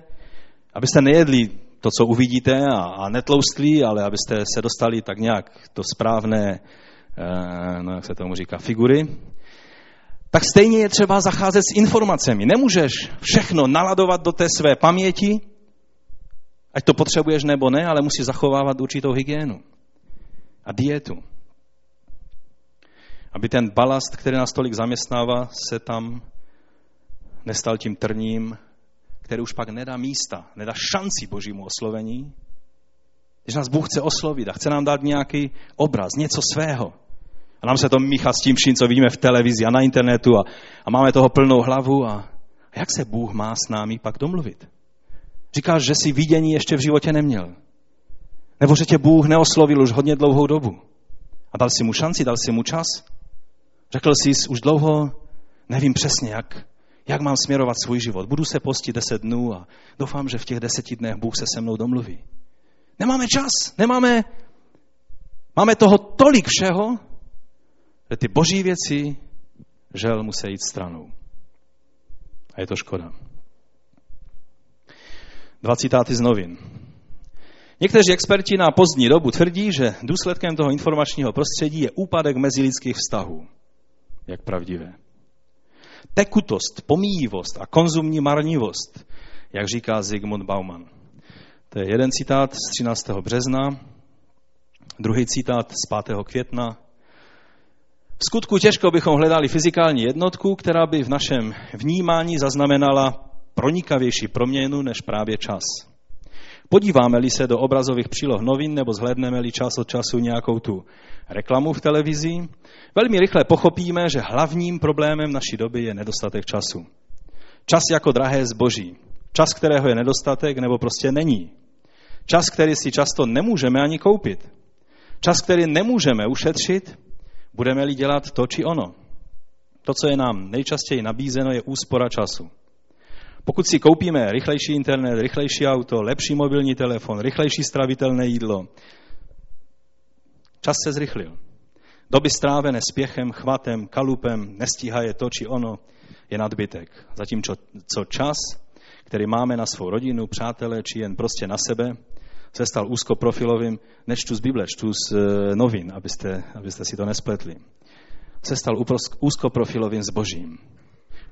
abyste nejedli to, co uvidíte a, a netloustli, ale abyste se dostali tak nějak do správné, eh, no jak se tomu říká, figury, tak stejně je třeba zacházet s informacemi. Nemůžeš všechno naladovat do té své paměti, ať to potřebuješ nebo ne, ale musíš zachovávat určitou hygienu a dietu. Aby ten balast, který nás tolik zaměstnává, se tam nestal tím trním, které už pak nedá místa, nedá šanci božímu oslovení, když nás Bůh chce oslovit a chce nám dát nějaký obraz, něco svého. A nám se to míchá s tím vším, co víme v televizi a na internetu a, a máme toho plnou hlavu. A, a jak se Bůh má s námi pak domluvit? Říkáš, že si vidění ještě v životě neměl. Nebo že tě Bůh neoslovil už hodně dlouhou dobu. A dal si mu šanci, dal si mu čas. Řekl jsi už dlouho, nevím přesně, jak, jak mám směrovat svůj život. Budu se postit deset dnů a doufám, že v těch deseti dnech Bůh se se mnou domluví. Nemáme čas, nemáme, máme toho tolik všeho, že ty boží věci žel musí jít stranou. A je to škoda. Dva citáty z novin. Někteří experti na pozdní dobu tvrdí, že důsledkem toho informačního prostředí je úpadek mezilidských vztahů. Jak pravdivé. Tekutost, pomíjivost a konzumní marnivost, jak říká Zygmunt Bauman. To je jeden citát z 13. března, druhý citát z 5. května. V skutku těžko bychom hledali fyzikální jednotku, která by v našem vnímání zaznamenala pronikavější proměnu než právě čas. Podíváme-li se do obrazových příloh novin nebo zhlédneme-li čas od času nějakou tu reklamu v televizi, velmi rychle pochopíme, že hlavním problémem naší doby je nedostatek času. Čas jako drahé zboží. Čas, kterého je nedostatek nebo prostě není. Čas, který si často nemůžeme ani koupit. Čas, který nemůžeme ušetřit, budeme-li dělat to či ono. To, co je nám nejčastěji nabízeno, je úspora času. Pokud si koupíme rychlejší internet, rychlejší auto, lepší mobilní telefon, rychlejší stravitelné jídlo, čas se zrychlil. Doby strávené spěchem, chvatem, kalupem, nestíhá je to či ono, je nadbytek. Zatímco co čas, který máme na svou rodinu, přátele, či jen prostě na sebe, se stal úzkoprofilovým, nečtu z Bible, čtu z eh, novin, abyste, abyste si to nespletli. Se stal úzkoprofilovým zbožím.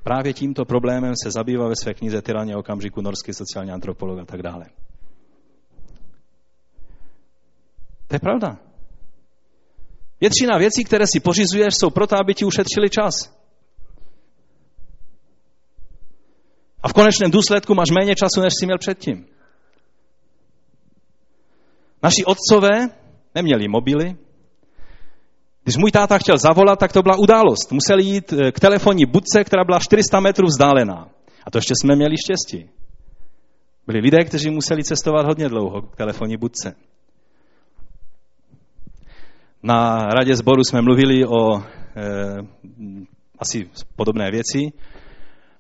Právě tímto problémem se zabývá ve své knize Tyraně okamžiku norský sociální antropolog a tak dále. To je pravda. Většina věcí, které si pořizuješ, jsou proto, aby ti ušetřili čas. A v konečném důsledku máš méně času, než jsi měl předtím. Naši otcové neměli mobily, když můj táta chtěl zavolat, tak to byla událost. Museli jít eh, k telefonní budce, která byla 400 metrů vzdálená. A to ještě jsme měli štěstí. Byli lidé, kteří museli cestovat hodně dlouho k telefonní budce. Na radě sboru jsme mluvili o e, asi podobné věci.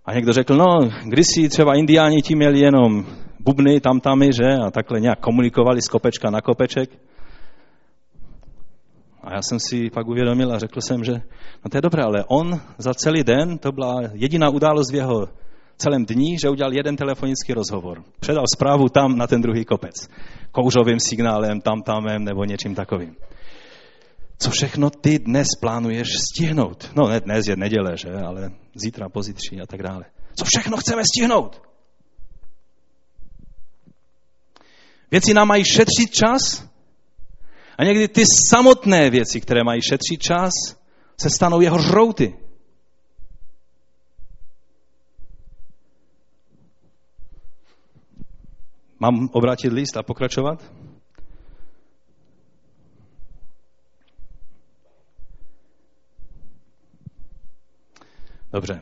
A někdo řekl, no, kdysi třeba indiáni ti měli jenom bubny, tamtamy, že? A takhle nějak komunikovali z kopečka na kopeček. A já jsem si pak uvědomil a řekl jsem, že no to je dobré, ale on za celý den, to byla jediná událost v jeho celém dní, že udělal jeden telefonický rozhovor. Předal zprávu tam na ten druhý kopec. Kouřovým signálem, tam tamem nebo něčím takovým. Co všechno ty dnes plánuješ stihnout? No ne dnes je neděle, že? Ale zítra, pozítří a tak dále. Co všechno chceme stihnout? Věci nám mají šetřit čas, a někdy ty samotné věci, které mají šetřit čas, se stanou jeho žrouty. Mám obrátit list a pokračovat? Dobře.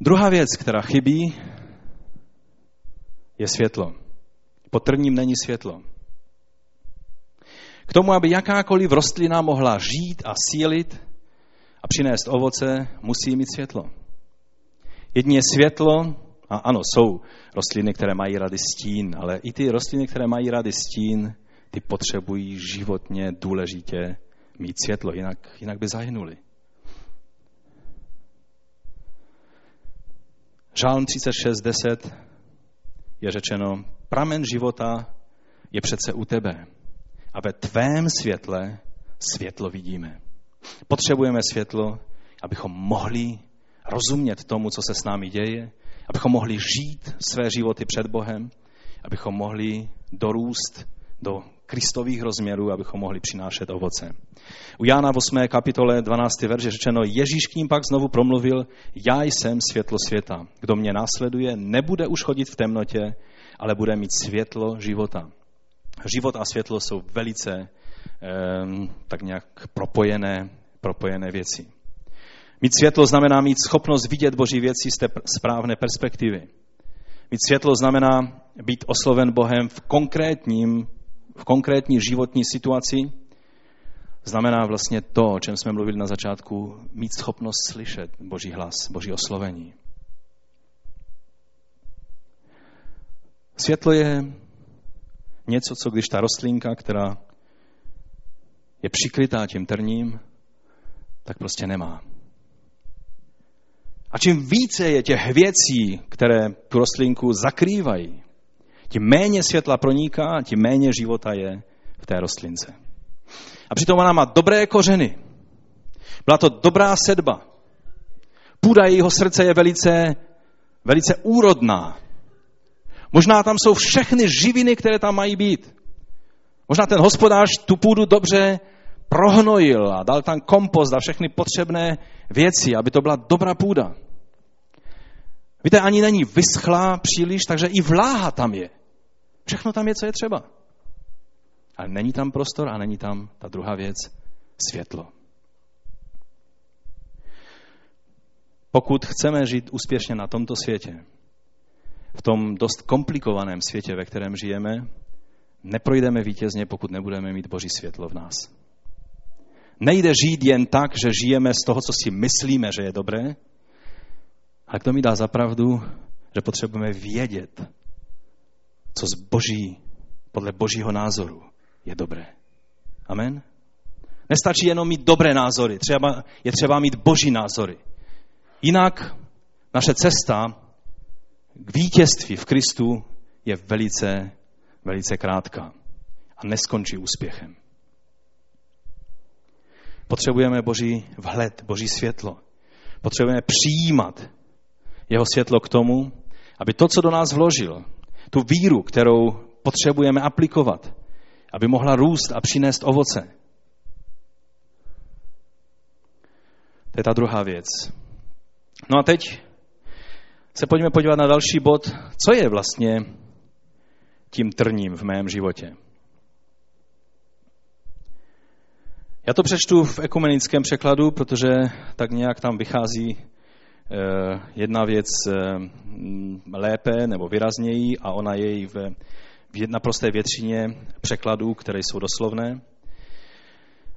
Druhá věc, která chybí, je světlo. Pod trním není světlo. K tomu, aby jakákoliv rostlina mohla žít a sílit a přinést ovoce, musí mít světlo. Jedině světlo, a ano, jsou rostliny, které mají rady stín, ale i ty rostliny, které mají rady stín, ty potřebují životně důležitě mít světlo, jinak, jinak by zahynuli. Žálm 36.10 je řečeno, pramen života je přece u tebe a ve tvém světle světlo vidíme. Potřebujeme světlo, abychom mohli rozumět tomu, co se s námi děje, abychom mohli žít své životy před Bohem, abychom mohli dorůst do kristových rozměrů, abychom mohli přinášet ovoce. U Jána v 8. kapitole 12. verže řečeno, Ježíš k ním pak znovu promluvil, já jsem světlo světa. Kdo mě následuje, nebude už chodit v temnotě, ale bude mít světlo života. Život a světlo jsou velice tak nějak propojené, propojené věci. Mít světlo znamená mít schopnost vidět Boží věci z té správné perspektivy. Mít světlo znamená být osloven Bohem v konkrétním, v konkrétní životní situaci. Znamená vlastně to, o čem jsme mluvili na začátku, mít schopnost slyšet Boží hlas, Boží oslovení. Světlo je něco, co když ta rostlinka, která je přikrytá tím trním, tak prostě nemá. A čím více je těch věcí, které tu rostlinku zakrývají, tím méně světla proniká, tím méně života je v té rostlince. A přitom ona má dobré kořeny. Byla to dobrá sedba. Půda jejího srdce je velice, velice úrodná. Možná tam jsou všechny živiny, které tam mají být. Možná ten hospodář tu půdu dobře prohnojil a dal tam kompost a všechny potřebné věci, aby to byla dobrá půda. Víte, ani není vyschlá příliš, takže i vláha tam je. Všechno tam je, co je třeba. Ale není tam prostor a není tam ta druhá věc, světlo. Pokud chceme žít úspěšně na tomto světě, v tom dost komplikovaném světě, ve kterém žijeme, neprojdeme vítězně, pokud nebudeme mít Boží světlo v nás. Nejde žít jen tak, že žijeme z toho, co si myslíme, že je dobré, ale kdo mi dá zapravdu, že potřebujeme vědět, co z boží, podle božího názoru je dobré. Amen? Nestačí jenom mít dobré názory, třeba, je třeba mít boží názory. Jinak naše cesta k vítězství v Kristu je velice, velice krátká a neskončí úspěchem. Potřebujeme boží vhled, boží světlo. Potřebujeme přijímat jeho světlo k tomu, aby to, co do nás vložil, tu víru, kterou potřebujeme aplikovat, aby mohla růst a přinést ovoce. To je ta druhá věc. No a teď se pojďme podívat na další bod. Co je vlastně tím trním v mém životě? Já to přečtu v ekumenickém překladu, protože tak nějak tam vychází Eh, jedna věc eh, lépe nebo výrazněji a ona je v, v naprosté většině překladů, které jsou doslovné.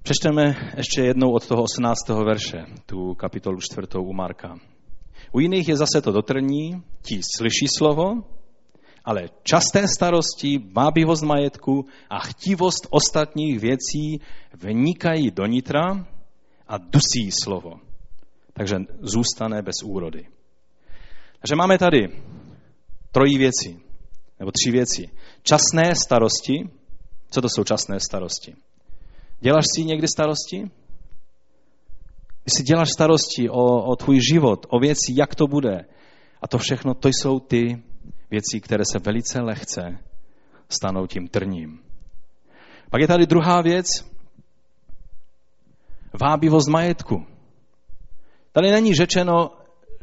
Přečteme ještě jednou od toho 18. verše, tu kapitolu čtvrtou u Marka. U jiných je zase to dotrní, ti slyší slovo, ale časté starosti, vábivost majetku a chtivost ostatních věcí vnikají do nitra a dusí slovo takže zůstane bez úrody. Takže máme tady trojí věci, nebo tři věci. Časné starosti. Co to jsou časné starosti? Děláš si někdy starosti? Si děláš starosti o, o tvůj život, o věci, jak to bude, a to všechno, to jsou ty věci, které se velice lehce stanou tím trním. Pak je tady druhá věc, vábivost majetku. Tady není řečeno,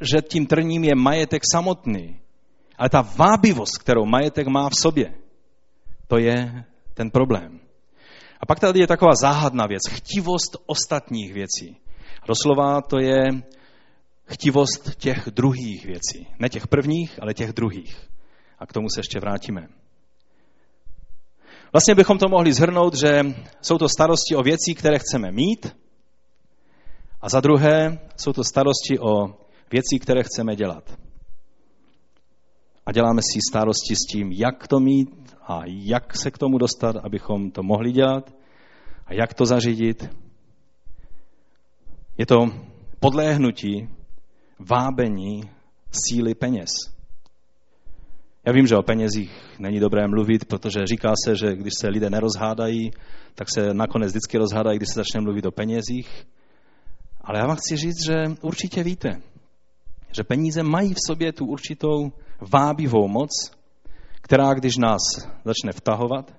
že tím trním je majetek samotný, ale ta vábivost, kterou majetek má v sobě, to je ten problém. A pak tady je taková záhadná věc, chtivost ostatních věcí. Doslova to je chtivost těch druhých věcí. Ne těch prvních, ale těch druhých. A k tomu se ještě vrátíme. Vlastně bychom to mohli zhrnout, že jsou to starosti o věcí, které chceme mít, a za druhé jsou to starosti o věci, které chceme dělat. A děláme si starosti s tím, jak to mít a jak se k tomu dostat, abychom to mohli dělat a jak to zařídit. Je to podléhnutí vábení síly peněz. Já vím, že o penězích není dobré mluvit, protože říká se, že když se lidé nerozhádají, tak se nakonec vždycky rozhádají, když se začne mluvit o penězích. Ale já vám chci říct, že určitě víte, že peníze mají v sobě tu určitou vábivou moc, která když nás začne vtahovat,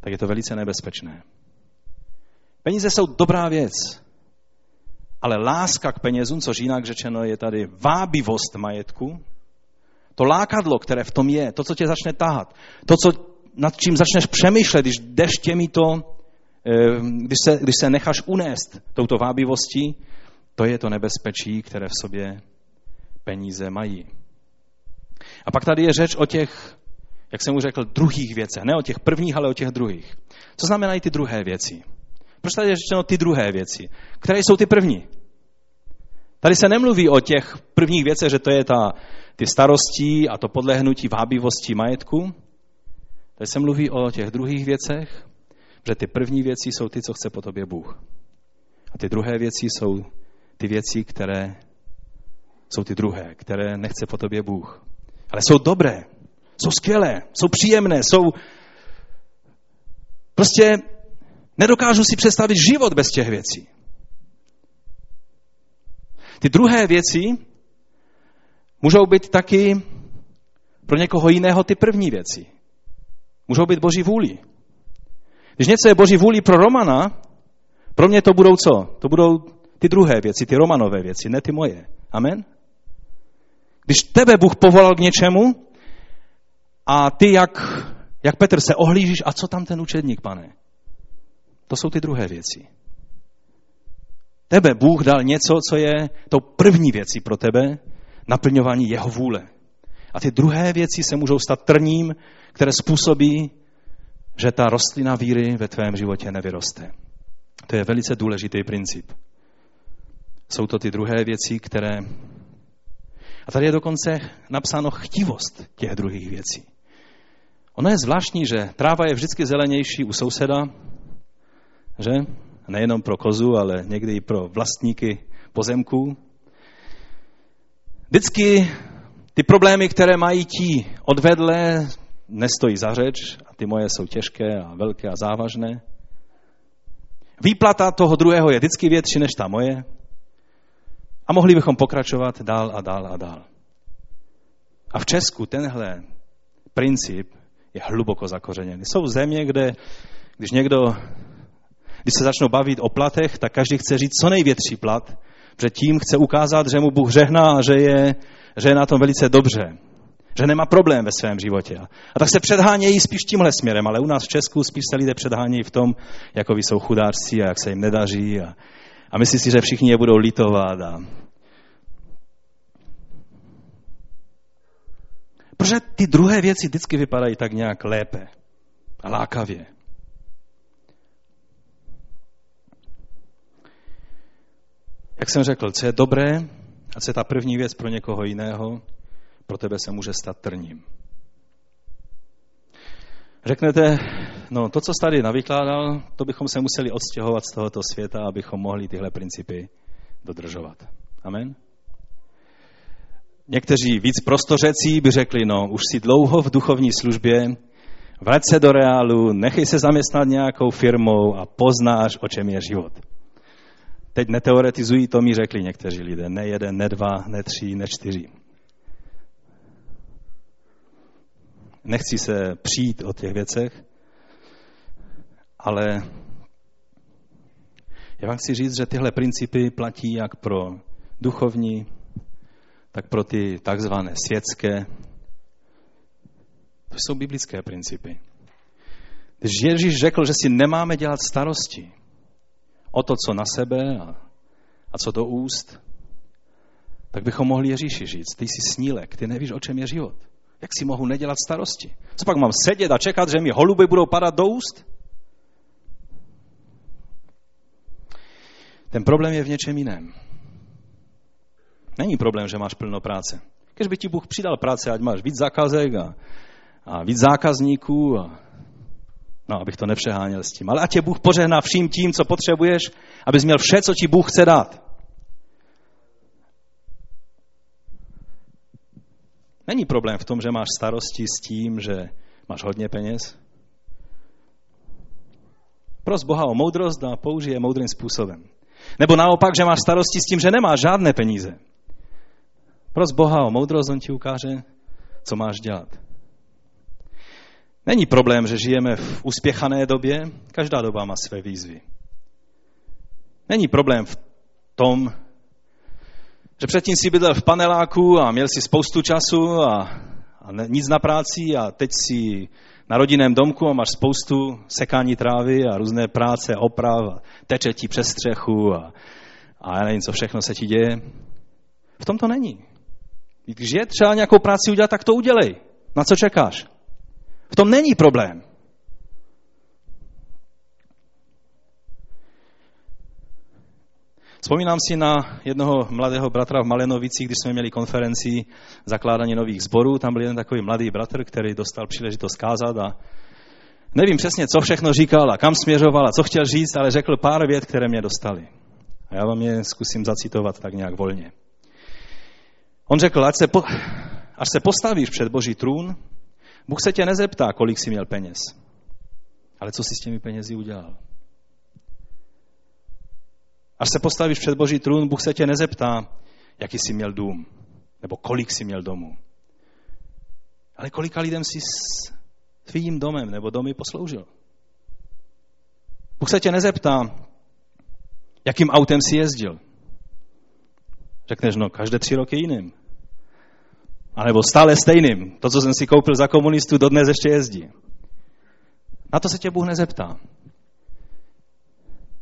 tak je to velice nebezpečné. Peníze jsou dobrá věc, ale láska k penězům, což jinak řečeno je tady vábivost majetku, to lákadlo, které v tom je, to, co tě začne tahat, to, co, nad čím začneš přemýšlet, když jdeš těmito, eh, když se, když se necháš unést touto vábivostí, to je to nebezpečí, které v sobě peníze mají. A pak tady je řeč o těch, jak jsem už řekl, druhých věcech. Ne o těch prvních, ale o těch druhých. Co znamenají ty druhé věci? Proč tady je řečeno ty druhé věci? Které jsou ty první? Tady se nemluví o těch prvních věcech, že to je ta, ty starosti a to podlehnutí vábivosti majetku. Tady se mluví o těch druhých věcech, že ty první věci jsou ty, co chce po tobě Bůh. A ty druhé věci jsou ty věci, které jsou ty druhé, které nechce po tobě Bůh. Ale jsou dobré, jsou skvělé, jsou příjemné, jsou prostě nedokážu si představit život bez těch věcí. Ty druhé věci můžou být taky pro někoho jiného ty první věci. Můžou být boží vůli. Když něco je boží vůli pro Romana, pro mě to budou co? To budou ty druhé věci, ty Romanové věci, ne ty moje. Amen? Když tebe Bůh povolal k něčemu a ty, jak, jak Petr, se ohlížíš, a co tam ten učedník, pane? To jsou ty druhé věci. Tebe Bůh dal něco, co je tou první věcí pro tebe, naplňování jeho vůle. A ty druhé věci se můžou stát trním, které způsobí, že ta rostlina víry ve tvém životě nevyroste. To je velice důležitý princip. Jsou to ty druhé věci, které a tady je dokonce napsáno chtivost těch druhých věcí. Ono je zvláštní, že tráva je vždycky zelenější u souseda, že? Nejenom pro kozu, ale někdy i pro vlastníky pozemků. Vždycky ty problémy, které mají ti odvedle, nestojí za řeč a ty moje jsou těžké a velké a závažné. Výplata toho druhého je vždycky větší než ta moje. A mohli bychom pokračovat dál a dál a dál. A v Česku tenhle princip je hluboko zakořeněný. Jsou země, kde když někdo, když se začnou bavit o platech, tak každý chce říct co největší plat, protože tím chce ukázat, že mu Bůh žehná že je, že je na tom velice dobře. Že nemá problém ve svém životě. A tak se předhánějí spíš tímhle směrem, ale u nás v Česku spíš se lidé předhánějí v tom, jako jsou chudářci a jak se jim nedaří a, a myslí si, že všichni je budou litovat. A... Protože ty druhé věci vždycky vypadají tak nějak lépe a lákavě. Jak jsem řekl, co je dobré a co je ta první věc pro někoho jiného, pro tebe se může stát trním. Řeknete, no to, co jsi tady navykládal, to bychom se museli odstěhovat z tohoto světa, abychom mohli tyhle principy dodržovat. Amen? Někteří víc prostořecí by řekli, no už si dlouho v duchovní službě, vrať se do reálu, nechej se zaměstnat nějakou firmou a poznáš, o čem je život. Teď neteoretizují, to mi řekli někteří lidé. Ne jeden, ne dva, ne tři, ne čtyři. Nechci se přijít o těch věcech, ale já vám chci říct, že tyhle principy platí jak pro duchovní, tak pro ty takzvané světské. To jsou biblické principy. Když Ježíš řekl, že si nemáme dělat starosti o to, co na sebe a, a co do úst, tak bychom mohli Ježíši říct, ty jsi snílek, ty nevíš, o čem je život. Jak si mohu nedělat starosti? Co pak mám sedět a čekat, že mi holuby budou padat do úst? Ten problém je v něčem jiném. Není problém, že máš plno práce. Když by ti Bůh přidal práce, ať máš víc zakazek a, a víc zákazníků, a, no, abych to nepřeháněl s tím. Ale ať tě Bůh požehná vším tím, co potřebuješ, abys měl vše, co ti Bůh chce dát. Není problém v tom, že máš starosti s tím, že máš hodně peněz. Pros Boha o moudrost a použije moudrým způsobem. Nebo naopak, že máš starosti s tím, že nemáš žádné peníze. Pros Boha o moudrost, on ti ukáže, co máš dělat. Není problém, že žijeme v uspěchané době, každá doba má své výzvy. Není problém v tom, že předtím si bydlel v paneláku a měl si spoustu času a, a nic na práci a teď si na rodinném domku a máš spoustu sekání trávy a různé práce, oprav a teče ti přes střechu a, a já nevím, co všechno se ti děje. V tom to není. Když je třeba nějakou práci udělat, tak to udělej. Na co čekáš? V tom není problém. Vzpomínám si na jednoho mladého bratra v Malenovicích, když jsme měli konferenci zakládání nových zborů. Tam byl jeden takový mladý bratr, který dostal příležitost kázat a nevím přesně, co všechno říkal a kam směřoval a co chtěl říct, ale řekl pár vět, které mě dostali. A já vám je zkusím zacitovat tak nějak volně. On řekl, ať se, po, až se postavíš před Boží trůn, Bůh se tě nezeptá, kolik jsi měl peněz, ale co jsi s těmi penězi udělal. Až se postavíš před Boží trůn, Bůh se tě nezeptá, jaký jsi měl dům, nebo kolik jsi měl domů. Ale kolika lidem jsi s tvým domem nebo domy posloužil. Bůh se tě nezeptá, jakým autem jsi jezdil. Řekneš, no, každé tři roky jiným. A nebo stále stejným. To, co jsem si koupil za komunistů, dodnes ještě jezdí. Na to se tě Bůh nezeptá.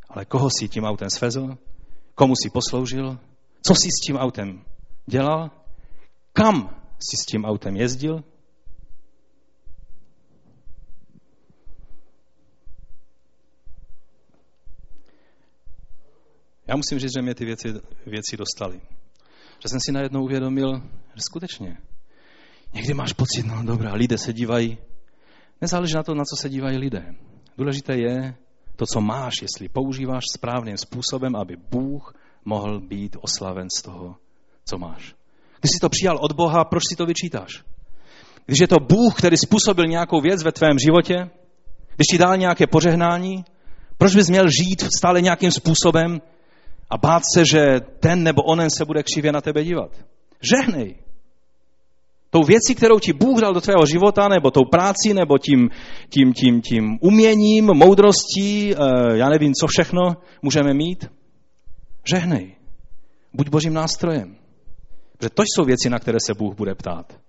Ale koho si tím autem svezl? Komu si posloužil? Co si s tím autem dělal? Kam si s tím autem jezdil? Já musím říct, že mě ty věci, věci dostaly. Že jsem si najednou uvědomil, že skutečně někdy máš pocit, no dobrá, lidé se dívají. Nezáleží na to, na co se dívají lidé. Důležité je to, co máš, jestli používáš správným způsobem, aby Bůh mohl být oslaven z toho, co máš. Když jsi to přijal od Boha, proč si to vyčítáš? Když je to Bůh, který způsobil nějakou věc ve tvém životě, když ti dal nějaké požehnání, proč bys měl žít stále nějakým způsobem, a bát se, že ten nebo onen se bude křivě na tebe dívat. Žehnej. Tou věcí, kterou ti Bůh dal do tvého života, nebo tou práci, nebo tím, tím, tím, tím uměním, moudrostí, eh, já nevím, co všechno můžeme mít, žehnej. Buď božím nástrojem. Protože to jsou věci, na které se Bůh bude ptát.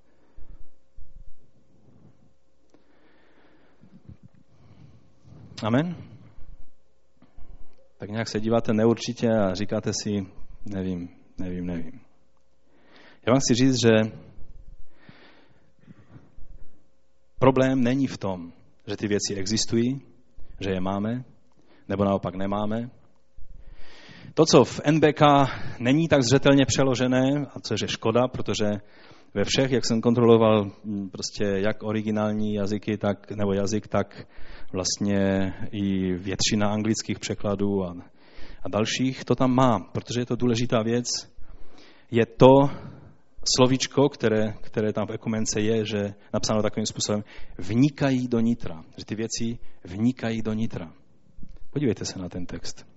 Amen tak nějak se díváte neurčitě a říkáte si, nevím, nevím, nevím. Já vám chci říct, že problém není v tom, že ty věci existují, že je máme, nebo naopak nemáme. To, co v NBK není tak zřetelně přeložené, a což je škoda, protože ve všech, jak jsem kontroloval prostě jak originální jazyky, tak, nebo jazyk, tak vlastně i většina anglických překladů a, a dalších to tam má, protože je to důležitá věc. Je to slovíčko, které, které tam v ekumence je, že napsáno takovým způsobem, vnikají do nitra. Že ty věci vnikají do nitra. Podívejte se na ten text.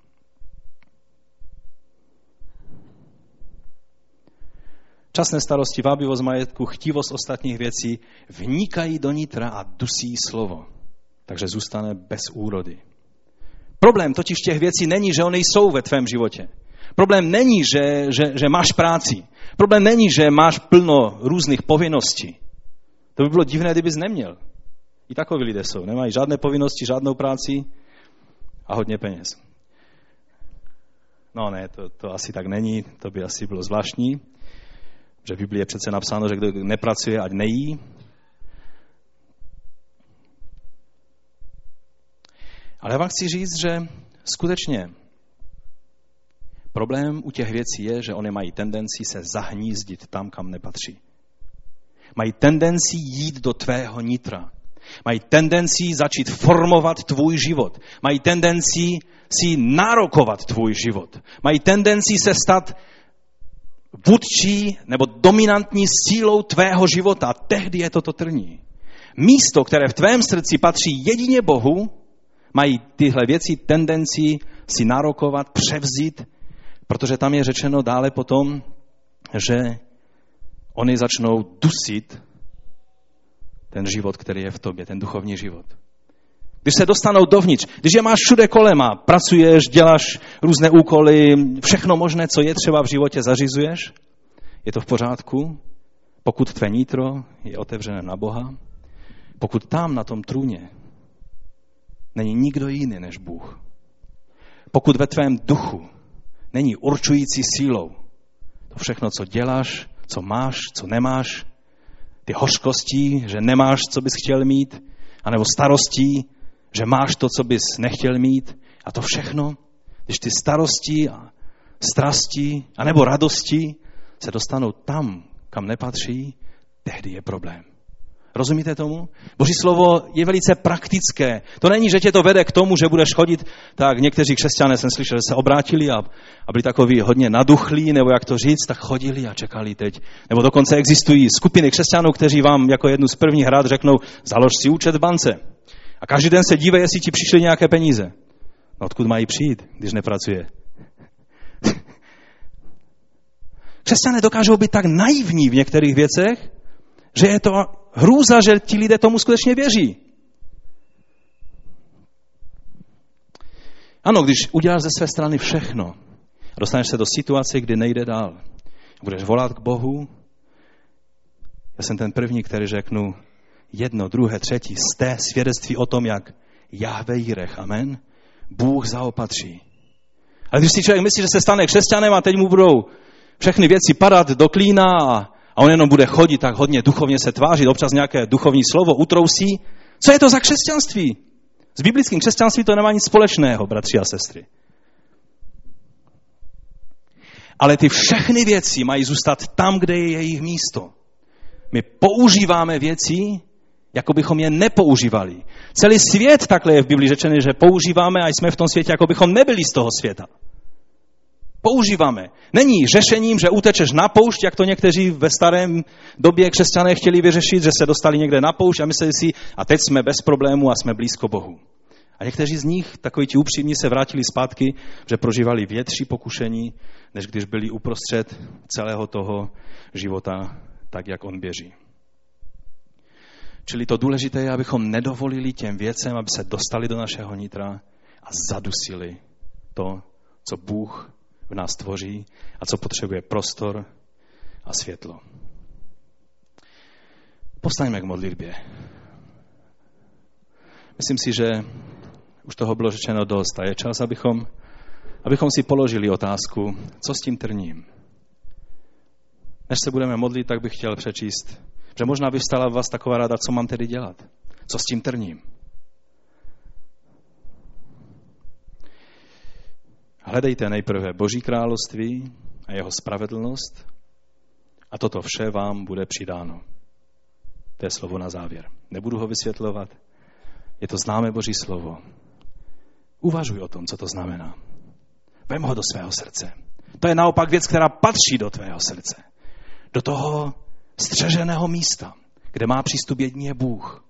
Časné starosti, vábivost majetku, chtivost ostatních věcí vnikají do nitra a dusí slovo takže zůstane bez úrody. Problém totiž těch věcí není, že oni jsou ve tvém životě. Problém není, že, že, že máš práci. Problém není, že máš plno různých povinností. To by bylo divné, kdybys neměl. I takoví lidé jsou. Nemají žádné povinnosti, žádnou práci a hodně peněz. No ne, to, to asi tak není, to by asi bylo zvláštní, že v Biblii je přece napsáno, že kdo nepracuje, ať nejí. Ale já vám chci říct, že skutečně problém u těch věcí je, že oni mají tendenci se zahnízdit tam, kam nepatří. Mají tendenci jít do tvého nitra. Mají tendenci začít formovat tvůj život. Mají tendenci si nárokovat tvůj život. Mají tendenci se stát vůdčí nebo dominantní sílou tvého života. Tehdy je toto trní. Místo, které v tvém srdci patří jedině Bohu, mají tyhle věci tendenci si narokovat, převzít, protože tam je řečeno dále potom, že oni začnou dusit ten život, který je v tobě, ten duchovní život. Když se dostanou dovnitř, když je máš všude kolem a pracuješ, děláš různé úkoly, všechno možné, co je třeba v životě, zařizuješ, je to v pořádku, pokud tvé nitro je otevřené na Boha, pokud tam na tom trůně není nikdo jiný než Bůh, pokud ve tvém duchu není určující sílou to všechno, co děláš, co máš, co nemáš, ty hořkostí, že nemáš, co bys chtěl mít, anebo starostí, že máš to, co bys nechtěl mít. A to všechno, když ty starosti a strasti, anebo radosti se dostanou tam, kam nepatří, tehdy je problém. Rozumíte tomu? Boží slovo je velice praktické. To není, že tě to vede k tomu, že budeš chodit, tak někteří křesťané jsem slyšel, že se obrátili a, a byli takový hodně naduchlí, nebo jak to říct, tak chodili a čekali teď. Nebo dokonce existují skupiny křesťanů, kteří vám jako jednu z prvních rád řeknou, založ si účet v bance. A každý den se dívej, jestli ti přišly nějaké peníze. No odkud mají přijít, když nepracuje? Křesťané dokážou být tak naivní v některých věcech, že je to hrůza, že ti lidé tomu skutečně věří. Ano, když uděláš ze své strany všechno, dostaneš se do situace, kdy nejde dál. Budeš volat k Bohu. Já jsem ten první, který řeknu jedno, druhé, třetí, té svědectví o tom, jak Jahve Jirech, amen, Bůh zaopatří. Ale když si člověk myslí, že se stane křesťanem a teď mu budou všechny věci padat do klína a a on jenom bude chodit tak hodně duchovně se tvářit, občas nějaké duchovní slovo utrousí. Co je to za křesťanství? S biblickým křesťanstvím to nemá nic společného, bratři a sestry. Ale ty všechny věci mají zůstat tam, kde je jejich místo. My používáme věci, jako bychom je nepoužívali. Celý svět takhle je v Biblii řečený, že používáme a jsme v tom světě, jako bychom nebyli z toho světa používáme. Není řešením, že utečeš na poušť, jak to někteří ve starém době křesťané chtěli vyřešit, že se dostali někde na poušť a mysleli si, a teď jsme bez problému a jsme blízko Bohu. A někteří z nich, takoví ti upřímní, se vrátili zpátky, že prožívali větší pokušení, než když byli uprostřed celého toho života, tak jak on běží. Čili to důležité je, abychom nedovolili těm věcem, aby se dostali do našeho nitra a zadusili to, co Bůh v nás tvoří a co potřebuje prostor a světlo. Postaňme k modlitbě. Myslím si, že už toho bylo řečeno dost a je čas, abychom, abychom si položili otázku, co s tím trním. Než se budeme modlit, tak bych chtěl přečíst, že možná vystala v vás taková rada, co mám tedy dělat. Co s tím trním? Hledejte nejprve Boží království a jeho spravedlnost a toto vše vám bude přidáno. To je slovo na závěr. Nebudu ho vysvětlovat. Je to známé Boží slovo. Uvažuj o tom, co to znamená. Vem ho do svého srdce. To je naopak věc, která patří do tvého srdce. Do toho střeženého místa, kde má přístup jedině Bůh,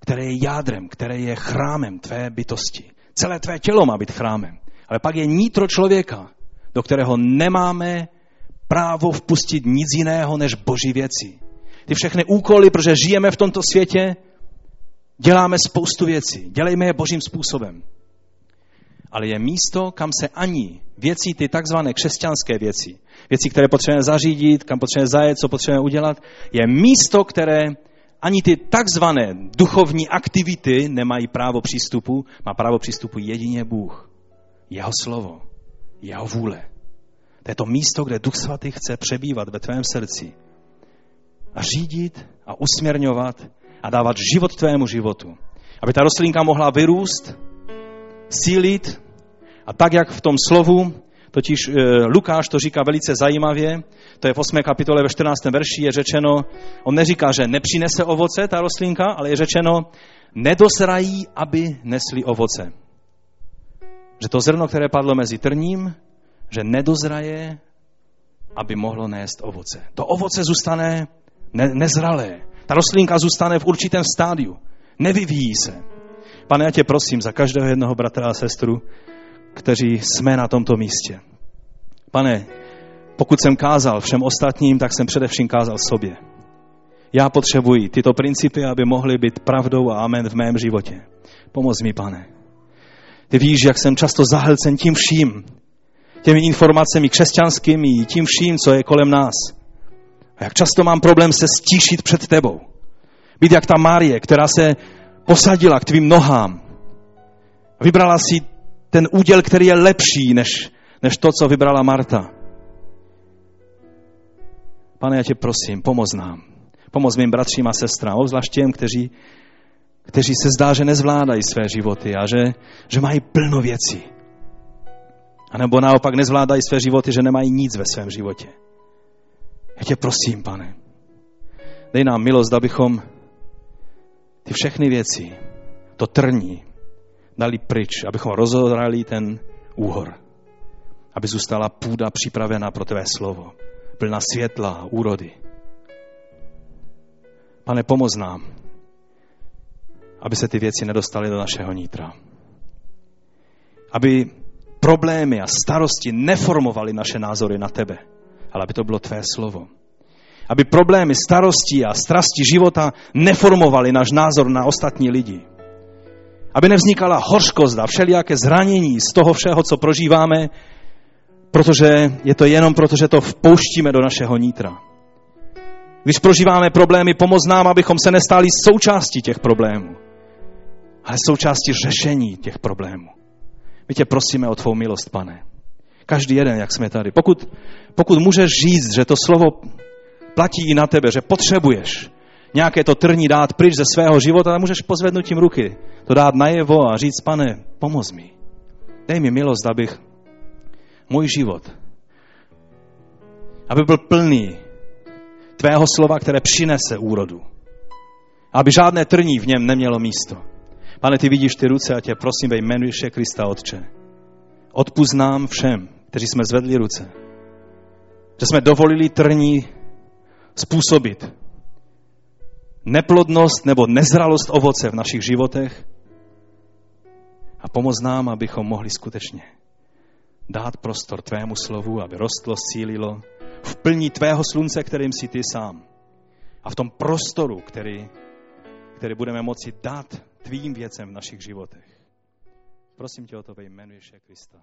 který je jádrem, který je chrámem tvé bytosti. Celé tvé tělo má být chrámem. Ale pak je nitro člověka, do kterého nemáme právo vpustit nic jiného než boží věci. Ty všechny úkoly, protože žijeme v tomto světě, děláme spoustu věcí. Dělejme je božím způsobem. Ale je místo, kam se ani věci, ty takzvané křesťanské věci, věci, které potřebujeme zařídit, kam potřebujeme zajet, co potřebujeme udělat, je místo, které ani ty takzvané duchovní aktivity nemají právo přístupu, má právo přístupu jedině Bůh jeho slovo, jeho vůle. To je to místo, kde Duch Svatý chce přebývat ve tvém srdci a řídit a usměrňovat a dávat život tvému životu. Aby ta rostlinka mohla vyrůst, sílit a tak, jak v tom slovu, totiž e, Lukáš to říká velice zajímavě, to je v 8. kapitole ve 14. verši, je řečeno, on neříká, že nepřinese ovoce ta rostlinka, ale je řečeno, nedosrají, aby nesli ovoce že to zrno, které padlo mezi trním, že nedozraje, aby mohlo nést ovoce. To ovoce zůstane ne, nezralé. Ta rostlinka zůstane v určitém stádiu. Nevyvíjí se. Pane, já tě prosím za každého jednoho bratra a sestru, kteří jsme na tomto místě. Pane, pokud jsem kázal všem ostatním, tak jsem především kázal sobě. Já potřebuji tyto principy, aby mohly být pravdou a amen v mém životě. Pomoz mi, pane. Ty víš, jak jsem často zahlcen tím vším, těmi informacemi křesťanskými, tím vším, co je kolem nás. A jak často mám problém se stíšit před tebou. Být jak ta Marie, která se posadila k tvým nohám. Vybrala si ten úděl, který je lepší než, než to, co vybrala Marta. Pane, já tě prosím, pomoz nám. Pomoz mým bratřím a sestrám, obzvlášť těm, kteří, kteří se zdá, že nezvládají své životy a že, že mají plno věcí. A nebo naopak nezvládají své životy, že nemají nic ve svém životě. Já tě prosím, pane, dej nám milost, abychom ty všechny věci, to trní, dali pryč, abychom rozhodrali ten úhor. Aby zůstala půda připravená pro tvé slovo, plná světla, úrody. Pane, pomoz nám, aby se ty věci nedostaly do našeho nítra. Aby problémy a starosti neformovaly naše názory na tebe, ale aby to bylo tvé slovo. Aby problémy, starosti a strasti života neformovaly náš názor na ostatní lidi. Aby nevznikala hořkost a všelijaké zranění z toho všeho, co prožíváme, protože je to jenom proto, že to vpouštíme do našeho nítra. Když prožíváme problémy, pomoz nám, abychom se nestali součástí těch problémů, ale součástí řešení těch problémů. My tě prosíme o tvou milost, pane. Každý jeden, jak jsme tady. Pokud, pokud můžeš říct, že to slovo platí i na tebe, že potřebuješ nějaké to trní dát pryč ze svého života, tak můžeš pozvednout tím ruky, to dát najevo a říct, pane, pomoz mi. Dej mi milost, abych můj život, aby byl plný tvého slova, které přinese úrodu. Aby žádné trní v něm nemělo místo. Pane, ty vidíš ty ruce a tě prosím ve jménu Ježíše Krista, Otče. Odpust nám všem, kteří jsme zvedli ruce. Že jsme dovolili trní způsobit neplodnost nebo nezralost ovoce v našich životech a pomoz nám, abychom mohli skutečně dát prostor tvému slovu, aby rostlo, sílilo v plní tvého slunce, kterým jsi ty sám. A v tom prostoru, který, který budeme moci dát tvým věcem v našich životech. Prosím tě o to ve jménu Ježíše Krista.